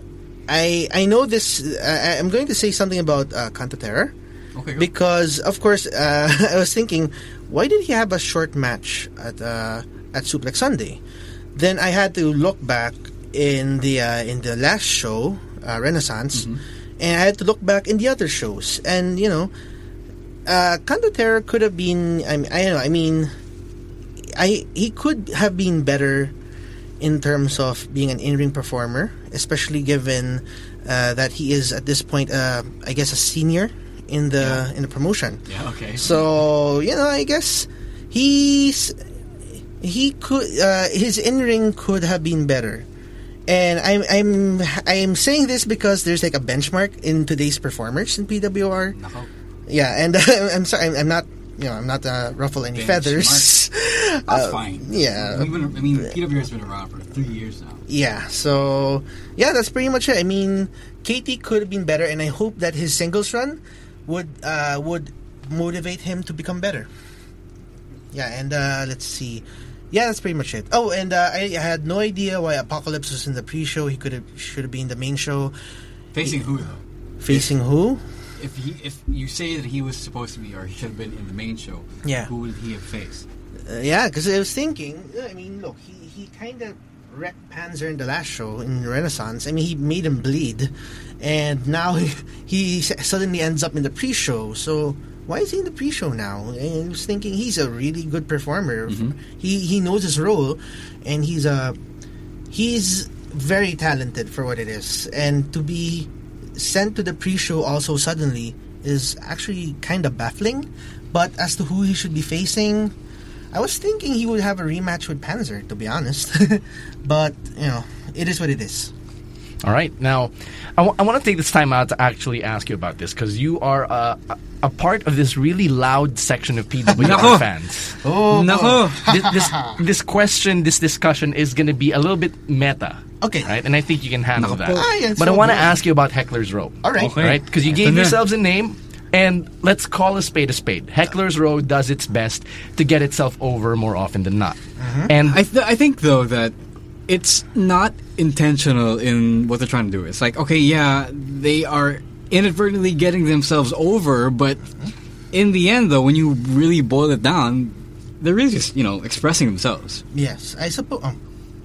I I know this. I, I'm going to say something about uh, Canto Terror Okay, because, of course, uh, I was thinking, why did he have a short match at uh, at Suplex Sunday? Then I had to look back in the uh, in the last show, uh, Renaissance, and I had to look back in the other shows, and you know, uh, Terror could have been. I mean, I know. I mean, I he could have been better in terms of being an in-ring performer, especially given uh, that he is at this point, uh, I guess, a senior in the in the promotion. yeah, okay. So you know, I guess he's he could uh, his in-ring could have been better. And I'm I'm I'm saying this because there's like a benchmark in today's performers in PWR. Nako. Yeah, and I'm sorry, I'm, I'm not you know I'm not uh, ruffle any Benchmark. feathers. That's Uh, fine. yeah. We've been, I mean, PWR has been around for three years now. Yeah, so yeah, that's pretty much it. I mean, Katie could have been better, and I hope that his singles run would uh, would motivate him to become better. Yeah, and uh, let's see. Yeah, that's pretty much it. Oh, and uh, I, I had no idea why Apocalypse was in the pre-show. He could have should have been the main show. Facing who though? Facing who? If he, if you say that he was supposed to be, or he should have been in the main show, Yeah. who would he have faced? Uh, yeah, because I was thinking. I mean, look, he he kind of wrecked Panzer in the last show in Renaissance. I mean, he made him bleed, and now he, he suddenly ends up in the pre-show. So why is he in the pre-show now? And I was thinking he's a really good performer. Mm-hmm. He he knows his role, and he's a he's very talented for what it is. And to be sent to the pre-show also suddenly is actually kind of baffling. But as to who he should be facing, I was thinking he would have a rematch with Panzer, to be honest. but you know, it is what it is. All right. Now, I want to take this time out to actually ask you about this because you are uh, a, a part of this really loud section of PWR fans. Oh, Nako. this, this this question, this discussion is going to be a little bit meta. Okay. Right? And I think you can handle Nako that. Ah, yeah, but I want to ask you about Heckler's Row. All right. Okay. Right? Because you gave yourselves a name, and let's call a spade a spade. Heckler's Row does its best to get itself over more often than not. And I, th- I think though that it's not intentional in what they're trying to do. It's like okay, yeah, they are inadvertently getting themselves over, but in the end, though, when you really boil it down, they're really just you know expressing themselves. Yes, I suppose. Oh,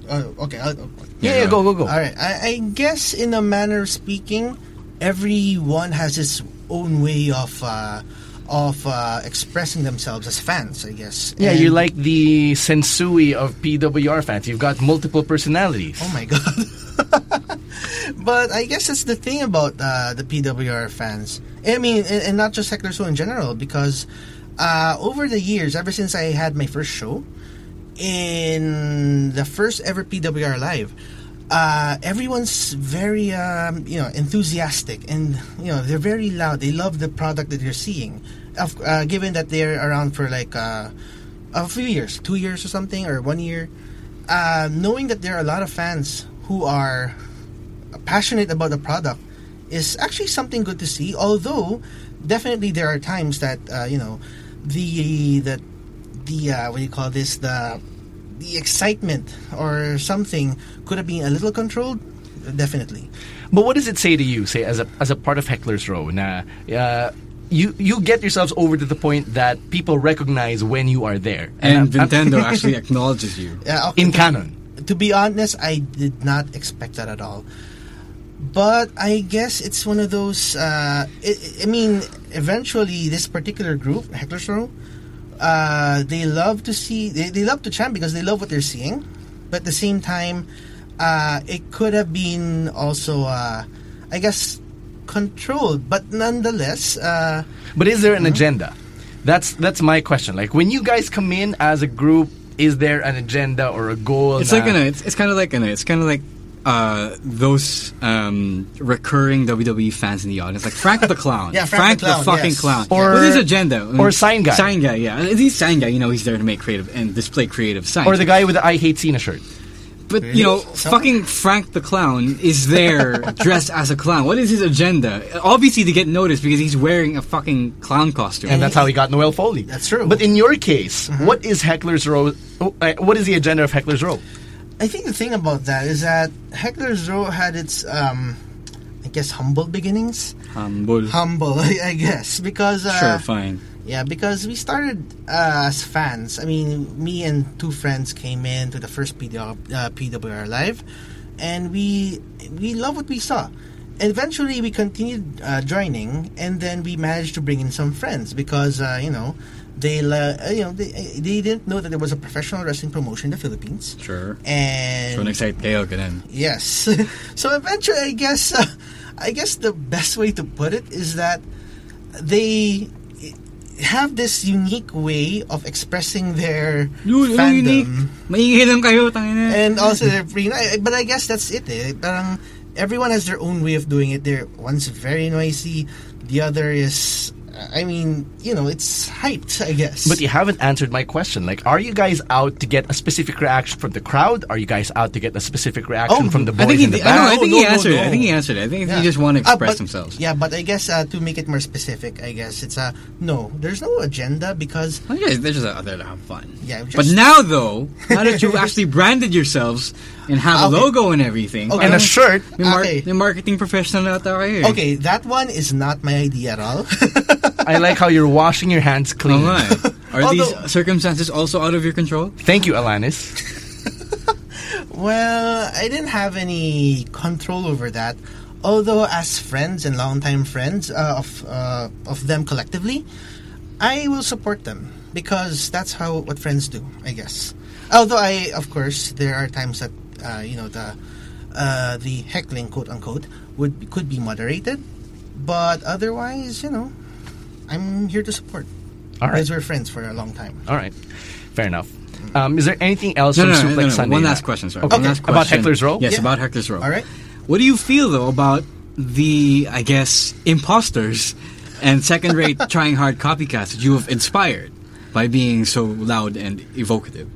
uh, okay. I'll, yeah, Yeah, yeah, go, go, go. All right. I, I guess, in a manner of speaking, everyone has its own way of uh, of uh, expressing themselves as fans. I guess. Yeah, And- you're like the sensui of PWR fans. You've got multiple personalities. Oh my god. but I guess that's the thing about uh, the PWR fans. I mean, and, and not just Heckler's Row in general, because uh, over the years, ever since I had my first show, in the first ever PWR live, uh, everyone's very um, you know enthusiastic and you know they're very loud. They love the product that they're seeing. Of, uh, given that they're around for like uh, a few years, two years or something, or one year, uh, knowing that there are a lot of fans who are passionate about the product is actually something good to see. Although definitely there are times that uh, you know the the the uh, what do you call this the the excitement or something could have been a little controlled. Definitely. But what does it say to you, say as a as a part of Heckler's Row? Na, uh, you you get yourselves over to the point that people recognize when you are there, And I'm- I'm- Nintendo actually acknowledges you. Yeah, okay. in canon. to be honest, I did not expect that at all. But I guess it's one of those. Uh, I I mean, eventually, this particular group, Heckler's Row, uh, they love to see. They, they love to chant because they love what they're seeing. But at the same time, uh, it could have been also, uh, I guess, controlled. But nonetheless, uh, But is there Mm-hmm. an agenda? That's that's my question. Like when you guys come in as a group, is there an agenda or a goal? It's na- like, you know, it's, it's kind of like, you know, it's kind of like uh, those um, recurring WWE fans in the audience, like Frank the Clown. Yeah, Frank the Clown, fucking yes. clown. Or- With his agenda. or Sign Guy. Sign Guy, yeah. And He's Sign Guy, you know, he's there to make creative and display creative signs. or the guy with the I hate Cena shirt. But you know, So- fucking Frank the Clown is there dressed as a clown. What is his agenda? Obviously, to get noticed because he's wearing a fucking clown costume. And that's how he got Noel Foley. That's true. But in your case, what is Heckler's Row? uh, What is the agenda of Heckler's Row? I think the thing about that is that Heckler's Row had its, um, I guess, humble beginnings. humble. Humble, I, I guess, because uh, sure, fine. Yeah, because we started uh, as fans. I mean, me and two friends came in to the first PW, uh, PWR live, and we we love what we saw. Eventually, we continued uh, joining, and then we managed to bring in some friends because uh, you know they uh, you know they, they didn't know that there was a professional wrestling promotion in the Philippines. Sure. And So excite kayo ganun. Yes. so eventually, I guess, uh, I guess the best way to put it is that they have this unique way of expressing their Dude, fandom, unique? Maingay lang kayo, tangina. and also their free. But I guess that's it. Eh. Parang everyone has their own way of doing it. There, one's very noisy, the other is. I mean, you know, it's hyped. I guess. But you haven't answered my question. Like, are you guys out to get a specific reaction from the crowd? Are you guys out to get a specific reaction Oh, from the I boys think in he, the I. I think No, he no, answered it. I think he answered it. I think Yeah. they just want to Ah, express but- themselves. Yeah, but I guess uh, to make it more specific, I guess it's a no. There's no agenda because Well, yeah, they're just out there to have fun. Yeah, but now though, now that you've actually branded yourselves and have a logo and everything, Okay. and a shirt. May, mar- Okay. may marketing professional na ata kayo. eh. okay, that one is not my idea at all. I like how you're washing your hands clean. nga eh. Are Although- these circumstances also out of your control? Thank you, Alanis. well, I didn't have any control over that. Although, as friends and longtime friends uh, of uh, of them collectively, I will support them because that's how what friends do, I guess. Although I, of course, there are times that uh, you know the uh, the heckling, quote unquote, would could be moderated, but otherwise, you know, I'm here to support. All right. Because we're friends for a long time. All right. Fair enough. Um, is there anything else No, from no, no, Suplex no, no. Sunday? One last question, sorry. Okay. One last About question. Heckler's Row? Yes, Yeah. about Heckler's Row. All right. What do you feel though about the, I guess, imposters and second-rate, trying hard copycats that you have inspired by being so loud and evocative?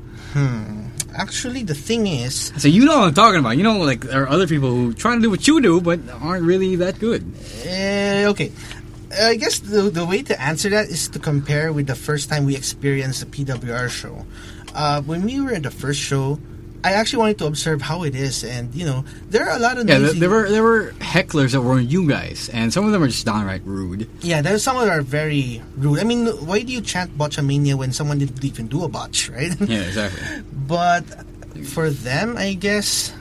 Actually, the thing is, So you know what I'm talking about. You know, like there are other people who try to do what you do, but aren't really that good. Uh, okay. I guess the, the way to answer that is to compare with the first time we experienced the PWR show. Uh, when we were in the first show, I actually wanted to observe how it is, and you know, there are a lot of Yeah, there, there were there were hecklers that weren't you guys, and some of them are just downright rude. yeah, there's some that are very rude. I mean, why do you chant botchamania when someone didn't even do a botch, right? Yeah, exactly. but for them, I guess,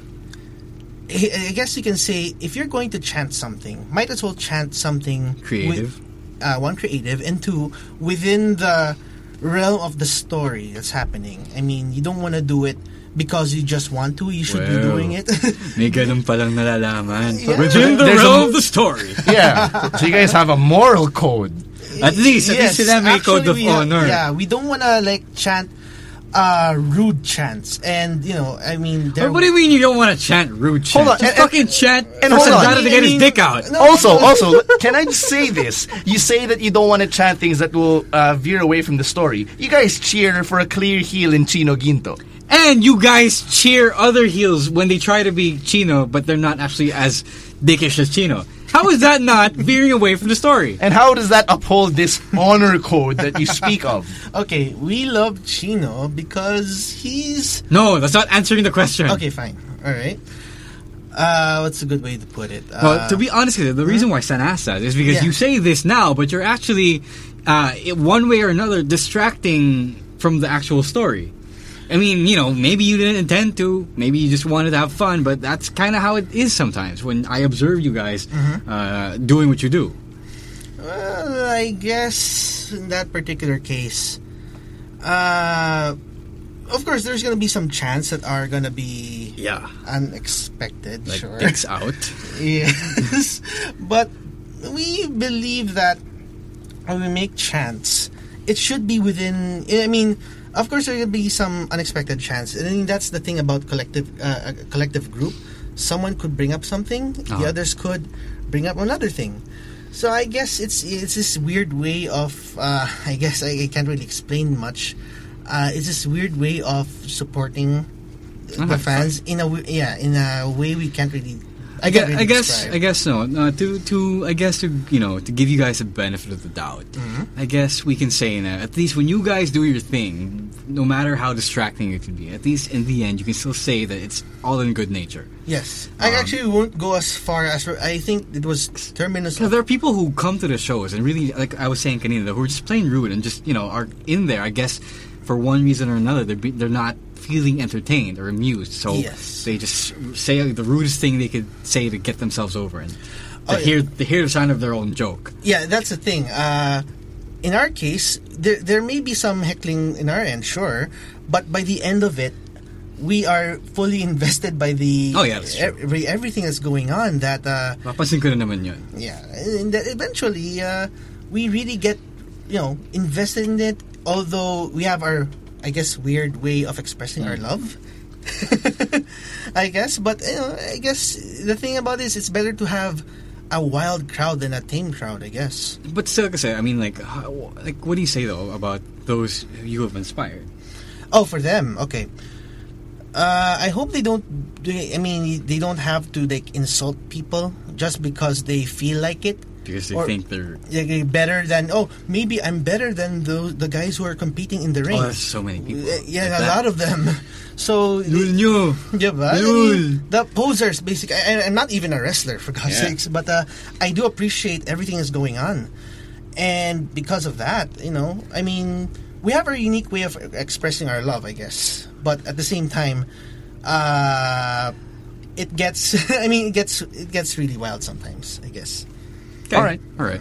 I I guess you can say if you're going to chant something, might as well chant something Creative. with- uh, one creative, and two within the realm of the story that's happening. I mean, you don't want to do it because you just want to. You should be doing it. May ganun palang nalalaman. Yeah. Within the There's a- realm of the story. Yeah. so you guys have a moral code. At least, at least sila may code actually of we ha- honor. yeah, we don't want to like chant uh, rude chants, and you know, I mean, there. What do you mean you don't want to chant rude chants? Hold on, Just and- fucking chant and for hold on. Sandata to I get his dick out. No, Also, no, no. also, can I just say this? You say that you don't want to chant things that will uh, veer away from the story. You guys cheer for a clear heel in Chino Ginto. And you guys cheer other heels when they try to be Chino, but they're not actually as dickish as Chino. How is that not veering away from the story? And how does that uphold this honor code that you speak of? Okay, we love Chino because he's No, that's not answering the question. okay. Fine, all right. Uh, what's a good way to put it? Uh, Well, to be honest with you, the reason why San asked that is because Yeah. you say this now, but you're actually, uh, one way or another, distracting from the actual story. I mean, you know, maybe you didn't intend to, maybe you just wanted to have fun, but that's kind of how it is sometimes when I observe you guys Mm-hmm. uh, doing what you do. Well, I guess in that particular case, uh, of course, there's gonna be some chance that are gonna be Yeah. unexpected. Like sure. dicks out. Yes, but we believe that when we make chance, it should be within. I mean, of course, there will be some unexpected chance and I mean, that's the thing about collective uh, a collective group. Someone could bring up something, the Uh-huh. others could bring up another thing. So I guess it's it's this weird way of. Uh, I guess I, I can't really explain much. Uh, it's this weird way of supporting the Uh-huh. fans in a yeah in a way we can't really. I guess, I guess. I guess no. Uh, to, to, I guess to, you know, to give you guys a benefit of the doubt. Mm-hmm. I guess we can say that at least when you guys do your thing, no matter how distracting it can be, at least in the end, you can still say that it's all in good nature. Yes, I Um, actually won't go as far as I think it was terminus. There are people who come to the shows and really, like I was saying, Kanina, who are just plain rude and just, you know, are in there. I guess for one reason or another, they're be, they're not feeling entertained or amused, so Yes. they just say the rudest thing they could say to get themselves over, and Oh, they yeah. hear hear the sound of their own joke. Yeah, that's the thing. Uh, in our case, there there may be some heckling in our end, sure, but by the end of it, we are fully invested by the Oh, yeah, that's every, everything that's going on. That uh, Papansin ko na naman yun. yeah, and that eventually uh, we really get you know invested in it. Although we have our, I guess, weird way of expressing our love. I guess, but you know, I guess the thing about this, it's better to have a wild crowd than a tame crowd. I guess. But still, kasi, I mean, like, how, like, what do you say though about those you have inspired? Oh, for them, okay. Uh, I hope they don't. I mean, they don't have to like insult people just because they feel like it. Because they Or- think they're they're better than oh, maybe I'm better than those the guys who are competing in the ring. oh, so many people. Uh, yeah, like a that. lot of them. So Lul nyo. Yeah, ba? Lul. the posers, basically. I, I'm not even a wrestler, for God's Yeah. sakes, but uh, I do appreciate everything that's going on. And because of that, you know, I mean, we have our unique way of expressing our love, I guess. But at the same time, uh, it gets, I mean, it gets, it gets really wild sometimes, I guess. Okay. All right. all right.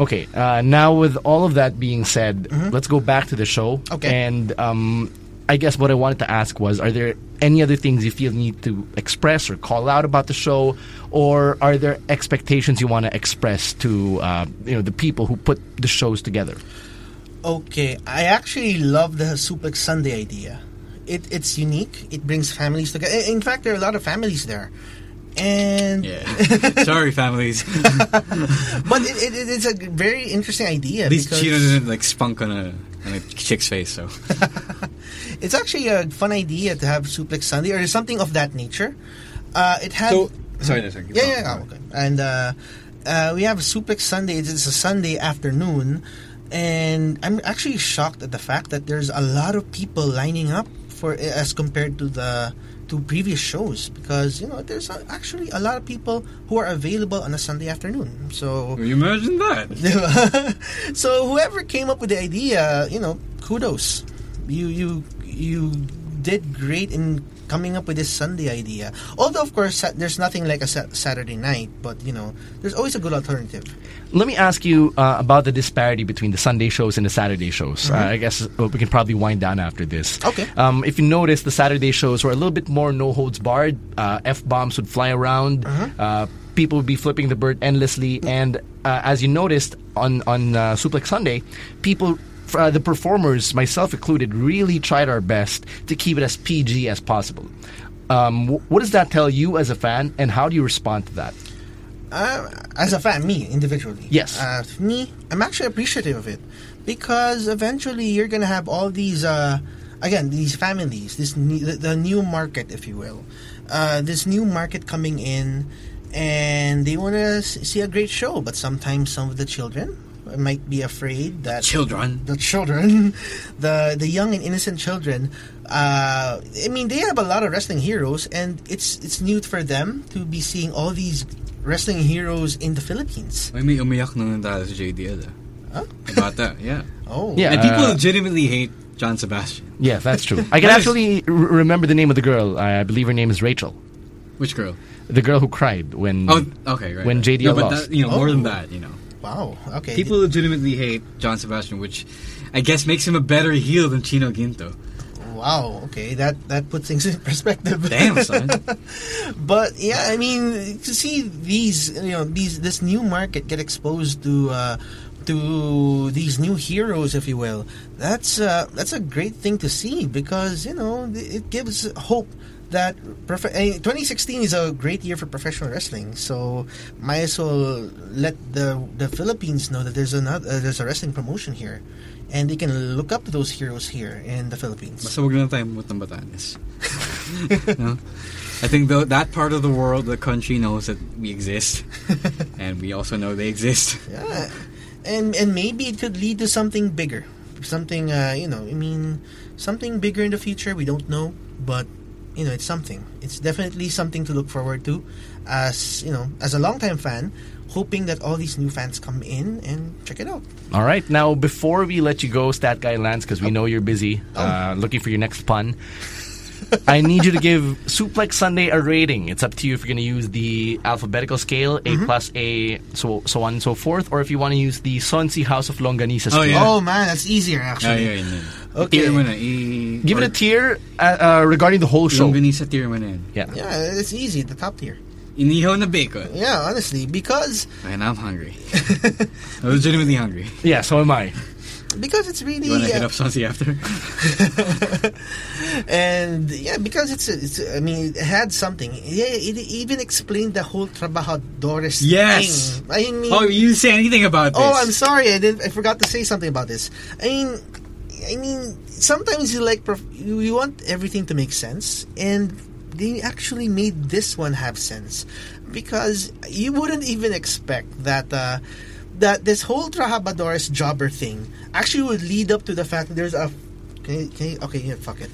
Okay, uh, now with all of that being said, let's go back to the show. Okay. And um, I guess what I wanted to ask was are there any other things you feel need to express or call out about the show? Or are there expectations you want to express to uh, you know the people who put the shows together? Okay, I actually love the Suplex Sunday idea. It, it's unique. It brings families together. In fact, there are a lot of families there. And Yeah. Sorry, families. but it, it, it is a very interesting idea At least because Chino didn't like spunk on a on a chick's face. So it's actually a fun idea to have Suplex Sunday or something of that nature. Uh, it had so sorry, no, sorry. yeah, yeah, oh, okay. And uh, uh, we have Suplex Sunday. It's a Sunday afternoon, and I'm actually shocked at the fact that there's a lot of people lining up for as compared to the to previous shows because you know there's a, actually a lot of people who are available on a Sunday afternoon. So Can you imagine that? so whoever came up with the idea, you know, kudos. You you you did great in coming up with this Sunday idea. Although of course there's nothing like a Saturday night, but you know, there's always a good alternative. Let me ask you uh, about the disparity between the Sunday shows and the Saturday shows. Uh, I guess uh, we can probably wind down after this. Okay. Um, if you notice, the Saturday shows were a little bit more no holds barred. Uh, F bombs would fly around. Uh, people would be flipping the bird endlessly. And uh, as you noticed on on uh, Suplex Sunday, people uh, the performers, myself included, really tried our best to keep it as PG as possible. Um, what does that tell you as a fan, and how do you respond to that? Uh, as a fan, me individually. Yes. Uh, me, I'm actually appreciative of it because eventually you're gonna have all these, uh, again, these families, this new, the, the new market, if you will, uh, this new market coming in, and they want to see a great show. But sometimes some of the children might be afraid that Children. the children, the the young and innocent children. Uh, I mean, they have a lot of wrestling heroes, and it's it's new for them to be seeing all these wrestling heroes in the Philippines. May may umiyak na tayo sa JDL. Huh? About that, yeah. Oh, Yeah. And people Uh, legitimately hate John Sebastian. Yeah, that's true. I can That is- actually r- remember the name of the girl. I believe her name is Rachel, Which girl? the girl who cried when. Oh, okay, right. When right. JDL no, but lost. That, you know, more than Oh. that, you know. Wow. Okay. People legitimately hate John Sebastian, which I guess makes him a better heel than Chino Ginto. Wow. Okay, that that puts things in perspective. Damn, son. but yeah, I mean, to see these, you know, these this new market get exposed to uh, to these new heroes, if you will, that's uh, that's a great thing to see because you know it gives hope that prof- 2016 is a great year for professional wrestling. So might as well let the the Philippines know that there's another uh, there's a wrestling promotion here. And they can look up to those heroes here in the Philippines. Basta wag na tayo mut ng Batanes. no? I think though that part of the world, the country knows that we exist, and we also know they exist. Yeah, and and maybe it could lead to something bigger, something uh, you know. I mean, something bigger in the future. We don't know, but you know, it's something. It's definitely something to look forward to. As you know, as a longtime fan, hoping that all these new fans come in and check it out. All right. Now, before we let you go, Stat Guy Lance, because we know you're busy Oh. uh, looking for your next pun, I need you to give Suplex Sunday a rating. It's up to you if you're going to use the alphabetical scale, A Mm-hmm. plus A, so, so on and so forth, or if you want to use the Sonsi House of Longanisa Oh, scale. Yeah. Oh man, that's easier actually. yeah, yun, yun. Okay. Tier mo na. Give it a tier uh, uh, regarding the whole show. Longganisa tier mo. Yeah. Yeah, it's easy. The top tier. Inihaw na bacon. Yeah, honestly, because And I'm hungry. I'm legitimately hungry. Yeah, so am I. because it's really You wanna hit uh, up Sonsi after? and yeah, because it's, it's I mean, it had something. Yeah, it even explained the whole trabajadores Yes! thing. I mean, oh, you didn't say anything about this. oh, I'm sorry, I didn't. I forgot to say something about this. I mean, I mean, sometimes you like you want everything to make sense, and they actually made this one have sense because you wouldn't even expect that. Uh, that this whole Trabajadores jobber thing actually would lead up to the fact that there's a can you, can you, okay here fuck it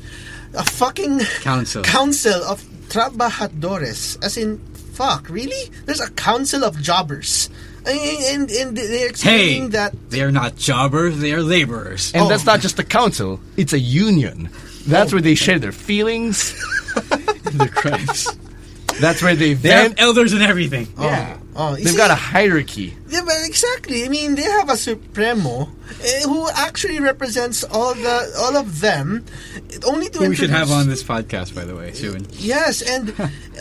a fucking Council. council of trabajadores as in fuck really there's a council of jobbers I mean, and and they're Hey, explaining that they're not jobbers, they are laborers. And Oh. that's not just a council, it's a union. That's where they share their feelings. the crabs. That's where they They have vent. elders and everything. yeah. oh you They've see, got a hierarchy. yeah, but exactly I mean they have a supremo eh, who actually represents all the all of them only to Who we should have introduce- on this podcast, by the way, soon. Yes, and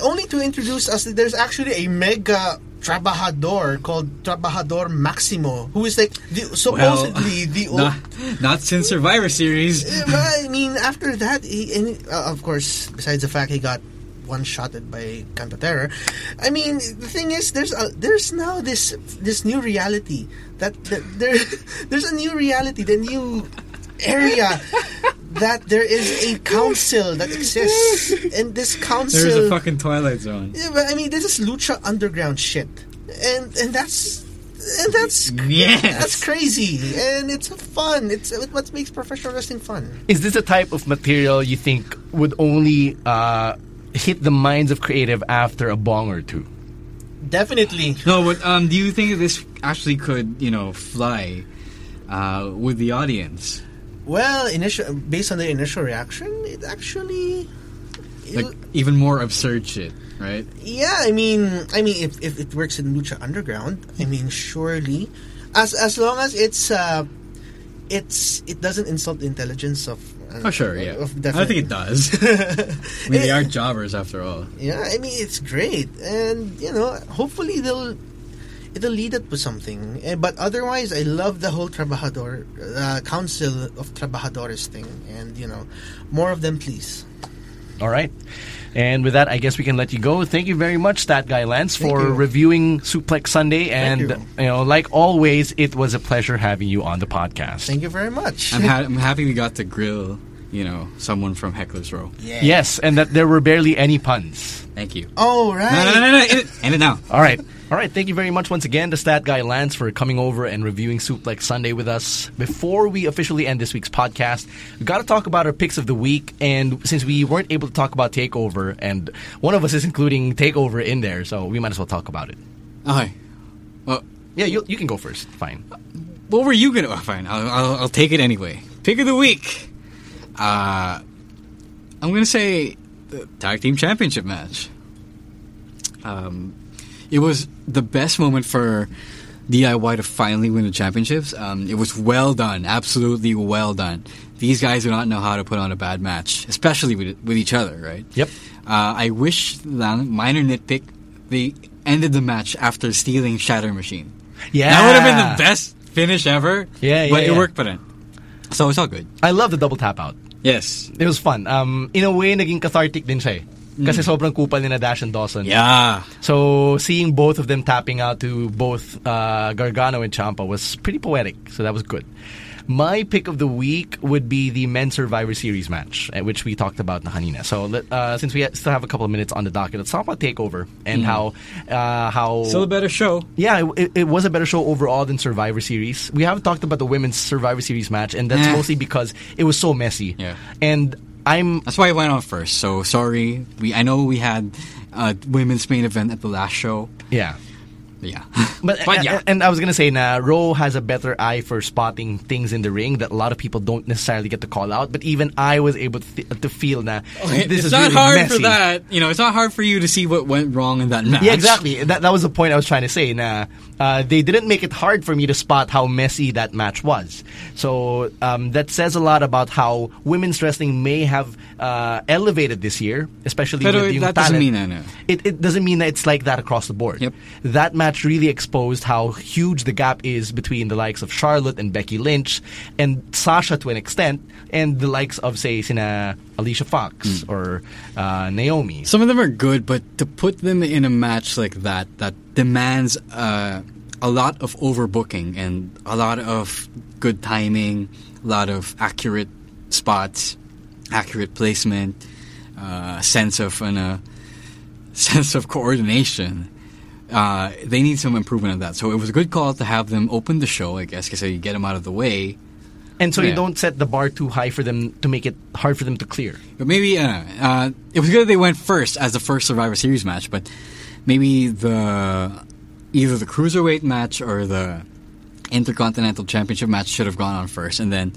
only to introduce us, that there's actually a mega trabajador called Trabajador Maximo, who is like the, supposedly the old. not, not since Survivor Series. Yeah, but I mean, after that, he, and uh, of course, besides the fact he got one shotted by Cantatera, I mean, the thing is, there's a, there's now this this new reality that, that there there's a new reality, the new area. That there is a council that exists, and this council. There's a fucking Twilight Zone. Yeah, but I mean, this is lucha underground shit, and and that's and that's Yes. that's crazy, and it's fun. It's what makes professional wrestling fun. Is this a type of material you think would only uh, hit the minds of creative after a bong or two? Definitely. No, but um, do you think this actually could, you know, fly uh, with the audience? Well, initial based on the initial reaction, it actually. Like even more absurd shit, right? yeah, I mean, I mean, if, if it works in Lucha Underground, I mean, surely, as as long as it's uh, it's it doesn't insult the intelligence of. Uh, Oh, sure, yeah. Of I don't think it does. I mean, they are jobbers after all. Yeah, I mean it's great, and you know, hopefully they'll. it'll lead up to something. Eh, But otherwise, I love the whole trabajador uh, council of trabajadores thing, and you know, more of them, please. All right. And with that, I guess we can let you go. Thank you very much, Stat Guy Lance, Thank for you. reviewing Suplex Sunday. And you. know, like always, it was a pleasure having you on the podcast. Thank you very much. I'm, ha- I'm happy we got to grill, you know, someone from Heckler's Row. yeah. Yes, and that there were barely any puns. Thank you. Oh right. No, no, no, no, no. End it, now. All right. All right. Thank you very much once again to Stat Guy Lance for coming over and reviewing Suplex Sunday with us. Before we officially end this week's podcast, we got to talk about our picks of the week. And since we weren't able to talk about Takeover, and one of us is including Takeover in there, so we might as well talk about it. Oh, okay. Well, Yeah, you, you can go first. Fine. what were you gonna? Oh, fine, I'll, I'll, I'll take it anyway. Pick of the week. Uh, I'm gonna say the tag team championship match. Um, it was the best moment for DIY to finally win the championships. Um, it was well done, absolutely well done. These guys do not know how to put on a bad match, especially with with each other, right? Yep. Uh, I wish, minor nitpick, they ended the match after stealing Shatter Machine. Yeah. That would have been the best finish ever. Yeah, yeah, But it yeah. worked pa rin. So it's all good. I love the double tap out. Yes. It was fun. Um, in a way, naging cathartic din siya eh. Kasi sobrang kupal ni na Dash and Dawson. Yeah. So seeing both of them tapping out to both uh, Gargano and Ciampa was pretty poetic. So that was good. My pick of the week would be the men's Survivor Series match, uh, which we talked about na kanina. So uh, since we still have a couple of minutes on the docket, let's talk about Takeover and how uh, how Still a better show. yeah, it, it, was a better show overall than Survivor Series. We haven't talked about the women's Survivor Series match, and that's Eh. mostly because it was so messy. Yeah. And I'm That's why it went on first. So sorry. We I know we had uh, women's main event at the last show. yeah. Yeah. But, But yeah. and, I was gonna say, na Ro has a better eye for spotting things in the ring that a lot of people don't necessarily get to call out. But even I was able to, th- to feel that this it's is not really hard messy. for that. You know, it's not hard for you to see what went wrong in that match. Yeah, exactly. That that was the point I was trying to say. Na uh, they didn't make it hard for me to spot how messy that match was. So um, that says a lot about how women's wrestling may have uh, elevated this year, especially Pero with yung that doesn't mean ano. It, it doesn't mean that it's like that across the board. Yep. That match really exposed how huge the gap is between the likes of Charlotte and Becky Lynch and Sasha to an extent, and the likes of say sina Alicia Fox Hmm. or uh, Naomi. Some of them are good, but to put them in a match like that, that demands uh, a lot of overbooking and a lot of good timing, a lot of accurate spots, accurate placement, uh, sense of an, uh, sense of coordination. Uh, they need some improvement on that. So it was a good call to have them open the show, I guess, because you get them out of the way. And so you don't set the bar too high for them to make it hard for them to clear. But maybe uh, uh, it was good that they went first as the first Survivor Series match. But maybe the either the cruiserweight match or the Intercontinental Championship match should have gone on first, and then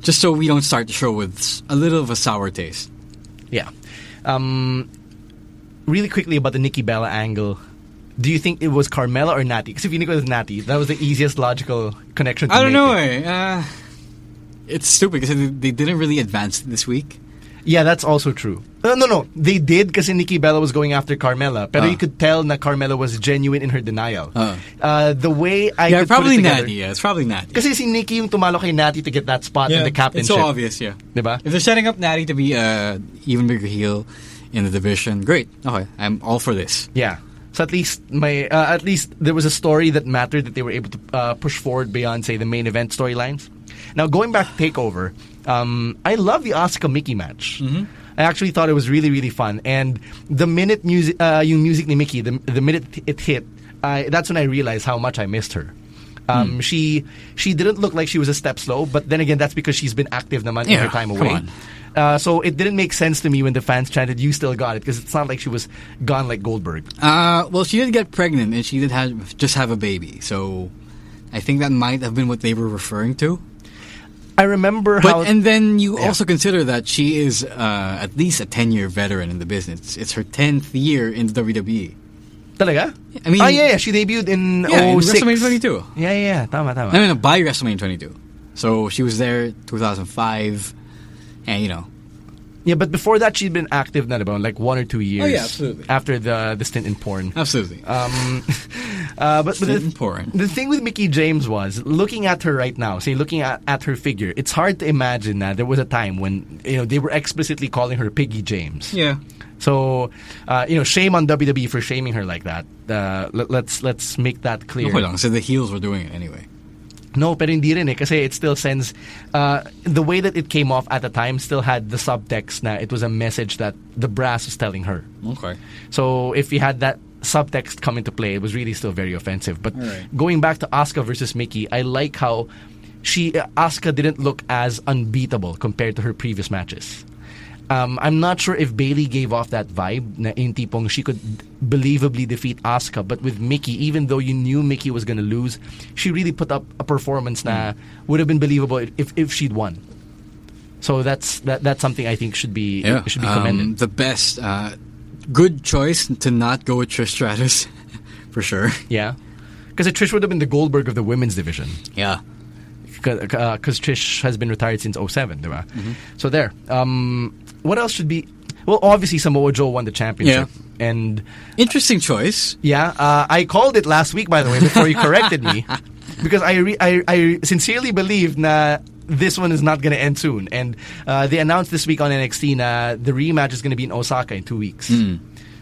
just so we don't start the show with a little of a sour taste. Yeah. Um, really quickly about the Nikki Bella angle. Do you think it was Carmella or Natty? Because if you think it was Natty, that was the easiest logical connection to I don't know. it. Uh, it's stupid because they, didn't really advance this week. Yeah, that's also true. Uh, no, no. They did because Nikki Bella was going after Carmella. But Ah. you could tell that Carmella was genuine in her denial. Ah. Uh, the way I yeah, probably it together, Natty. Yeah, it's probably Natty. Kasi si Nikki yung tumalo kay Natty to get that spot in the captainship. It's so obvious, yeah. Diba? If they're setting up Natty to be a even bigger heel in the division, great. Okay, I'm all for this. Yeah. So at least my uh, at least there was a story that mattered that they were able to uh, push forward beyond say the main event storylines. Now going back to Takeover, um, I love the Asuka Mickie match. I actually thought it was really really fun, and the minute music, uh, yung music ni Mickie, the, the minute it hit, I, that's when I realized how much I missed her. Um, She she didn't look like she was a step slow, but then again, that's because she's been active naman in Yeah, her time away. Uh, so it didn't make sense to me when the fans chanted, "You still got it," because it's not like she was gone like Goldberg. Uh, well, she did get pregnant and she did have just have a baby, so I think that might have been what they were referring to. I remember But how. and then you Yeah. also consider that she is uh, at least a ten year veteran in the business. It's her tenth year in the WWE. Talaga? I mean- ah, yeah, yeah, she debuted in Yeah, in 06. WrestleMania 22. Yeah, yeah, yeah. Tama, tama. I mean, by WrestleMania 22. So she was there 2005, and you know, Yeah, but before that, she'd been active na diba? like one or two years. Oh, yeah, absolutely. After the the stint in porn. Absolutely. Um, uh, but, but Stint the, in porn. the thing with Mickie James was looking at her right now. See, looking at, at her figure, it's hard to imagine that there was a time when you know they were explicitly calling her Piggy James. yeah. So, uh, you know, shame on WWE for shaming her like that. Uh, let, let's let's make that clear. Okay lang. So the heels were doing it anyway. No, pero hindi rin eh. Kasi it still sends... Uh, the way that it came off at the time still had the subtext na it was a message that the brass was telling her. Okay. So if you had that subtext come into play, it was really still very offensive. But Alright. going back to Asuka versus Mickie, I like how she uh, Asuka didn't look as unbeatable compared to her previous matches. Um, I'm not sure if Bayley gave off that vibe na yung tipong she could believably defeat Asuka, but with Mickie, even though you knew Mickie was going to lose, she really put up a performance na would have been believable if if she'd won. So that's that that's something I think should be Yeah. should be Um, commended. the best, uh, good choice to not go with Trish Stratus, for sure. Yeah. Because Trish would have been the Goldberg of the women's division. Yeah. Because uh, Trish has been retired since 07, diba? Mm-hmm. So there. Um, what else should be... Well, obviously Samoa Joe won the championship. Yeah. And Interesting choice. yeah, uh, I called it last week, by the way, before you corrected me. Because I, re- I, I sincerely believe na this one is not going to end soon. And uh, they announced this week on NXT na the rematch is going to be in Osaka in two weeks. Do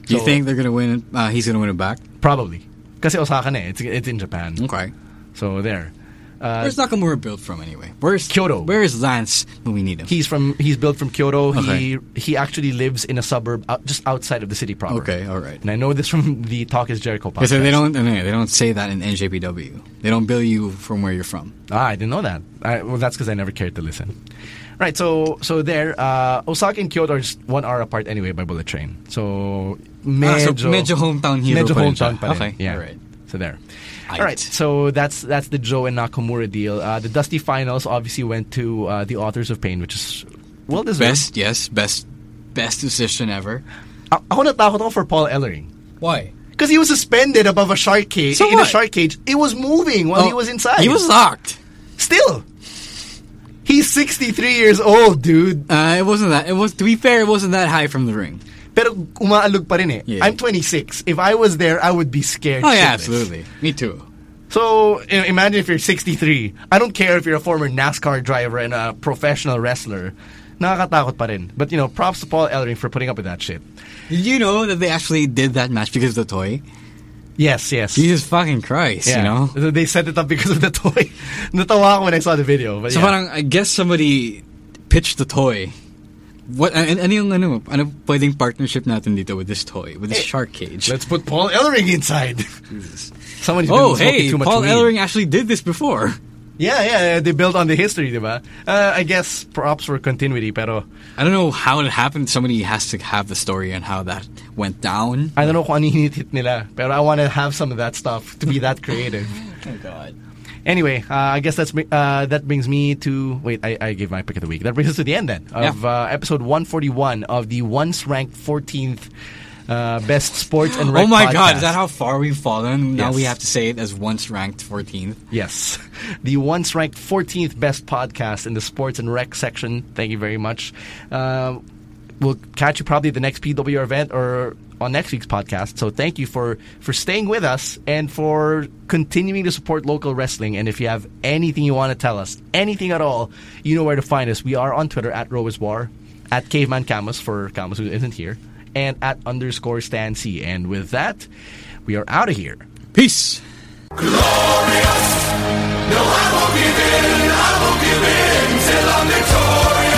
you So- think they're gonna win? Uh, he's gonna win it back. Probably. because Osaka na eh. It's, it's in Japan. Okay. So there. Uh, Where's Nakamura built from anyway? Where's Kyoto. Where is Lance when we need him? He's from. He's built from Kyoto. He Okay. he actually lives in a suburb out, just outside of the city proper. Okay, all right. And I know this from the Talk Is Jericho podcast. Because they don't they don't say that in NJPW. They don't bill you from where you're from. Ah, I didn't know that. I, well, that's because I never cared to listen. Right. So so there. Uh, Osaka and Kyoto are just one hour apart anyway by bullet train. So Ah, so medyo hometown hero Medyo hometown pa rin. Okay, Yeah. all right. So there. All right. So that's that's the Joe and Nakamura deal. Uh, the Dusty Finals obviously went to uh, the Authors of Pain, which is well deserved. Best, yes, best, best decision ever. A- ako natakot ako for Paul Ellering. Why? Because he was suspended above a shark cage. So in a what? shark cage. It was moving while he was inside. He was locked. Still. He's 63 years old, dude. Uh, it wasn't that. It was to be fair. It wasn't that high from the ring. Pero umaalog pa rin eh. Yeah. I'm 26. If I was there, I would be scared. Oh yeah, absolutely. Me too. So imagine if you're 63. I don't care if you're a former NASCAR driver and a professional wrestler. Nakakatakot pa rin. But you know, props to Paul Ellering for putting up with that shit. Did you know that they actually did that match because of the toy? Yes, yes. Jesus fucking Christ! yeah. You know. They set it up because of the toy. Natawa ako when I saw the video. But So yeah. parang, I guess somebody pitched the toy. What and ano yung ano, ano pwedeng partnership natin dito with this toy, with this shark cage? Let's put Paul Ellering inside. Jesus. Somebody's been Oh, hey, too much Paul weed. Ellering actually did this before. Yeah, yeah, they built on the history, diba? Uh, I guess props for continuity, pero I don't know how it happened. Somebody has to have the story and how that went down. I don't know kung ano hinit nila. Pero I want to have some of that stuff to be that creative. Oh God. Anyway, uh, I guess that's uh, that brings me to wait. I, I gave my pick of the week. That brings us to the end then of Yeah. uh, episode 141 of the once ranked 14th uh, best sports and rec Oh my podcast. God! Is that how far we've fallen? Now Yes. we have to say it as once ranked 14th. Yes. The once ranked 14th best podcast in the sports and rec section. Thank you very much. Uh, we'll catch you probably the next PWR event or on next week's podcast. So thank you for for staying with us and for continuing to support local wrestling. And if you have anything you want to tell us, anything at all, you know where to find us. We are on Twitter at Rowers at Caveman Camus for Camus who isn't here, and at underscore Stan C. And with that, we are out of here. Peace. Glorious. No, I won't give in. I won't give in till I'm victorious.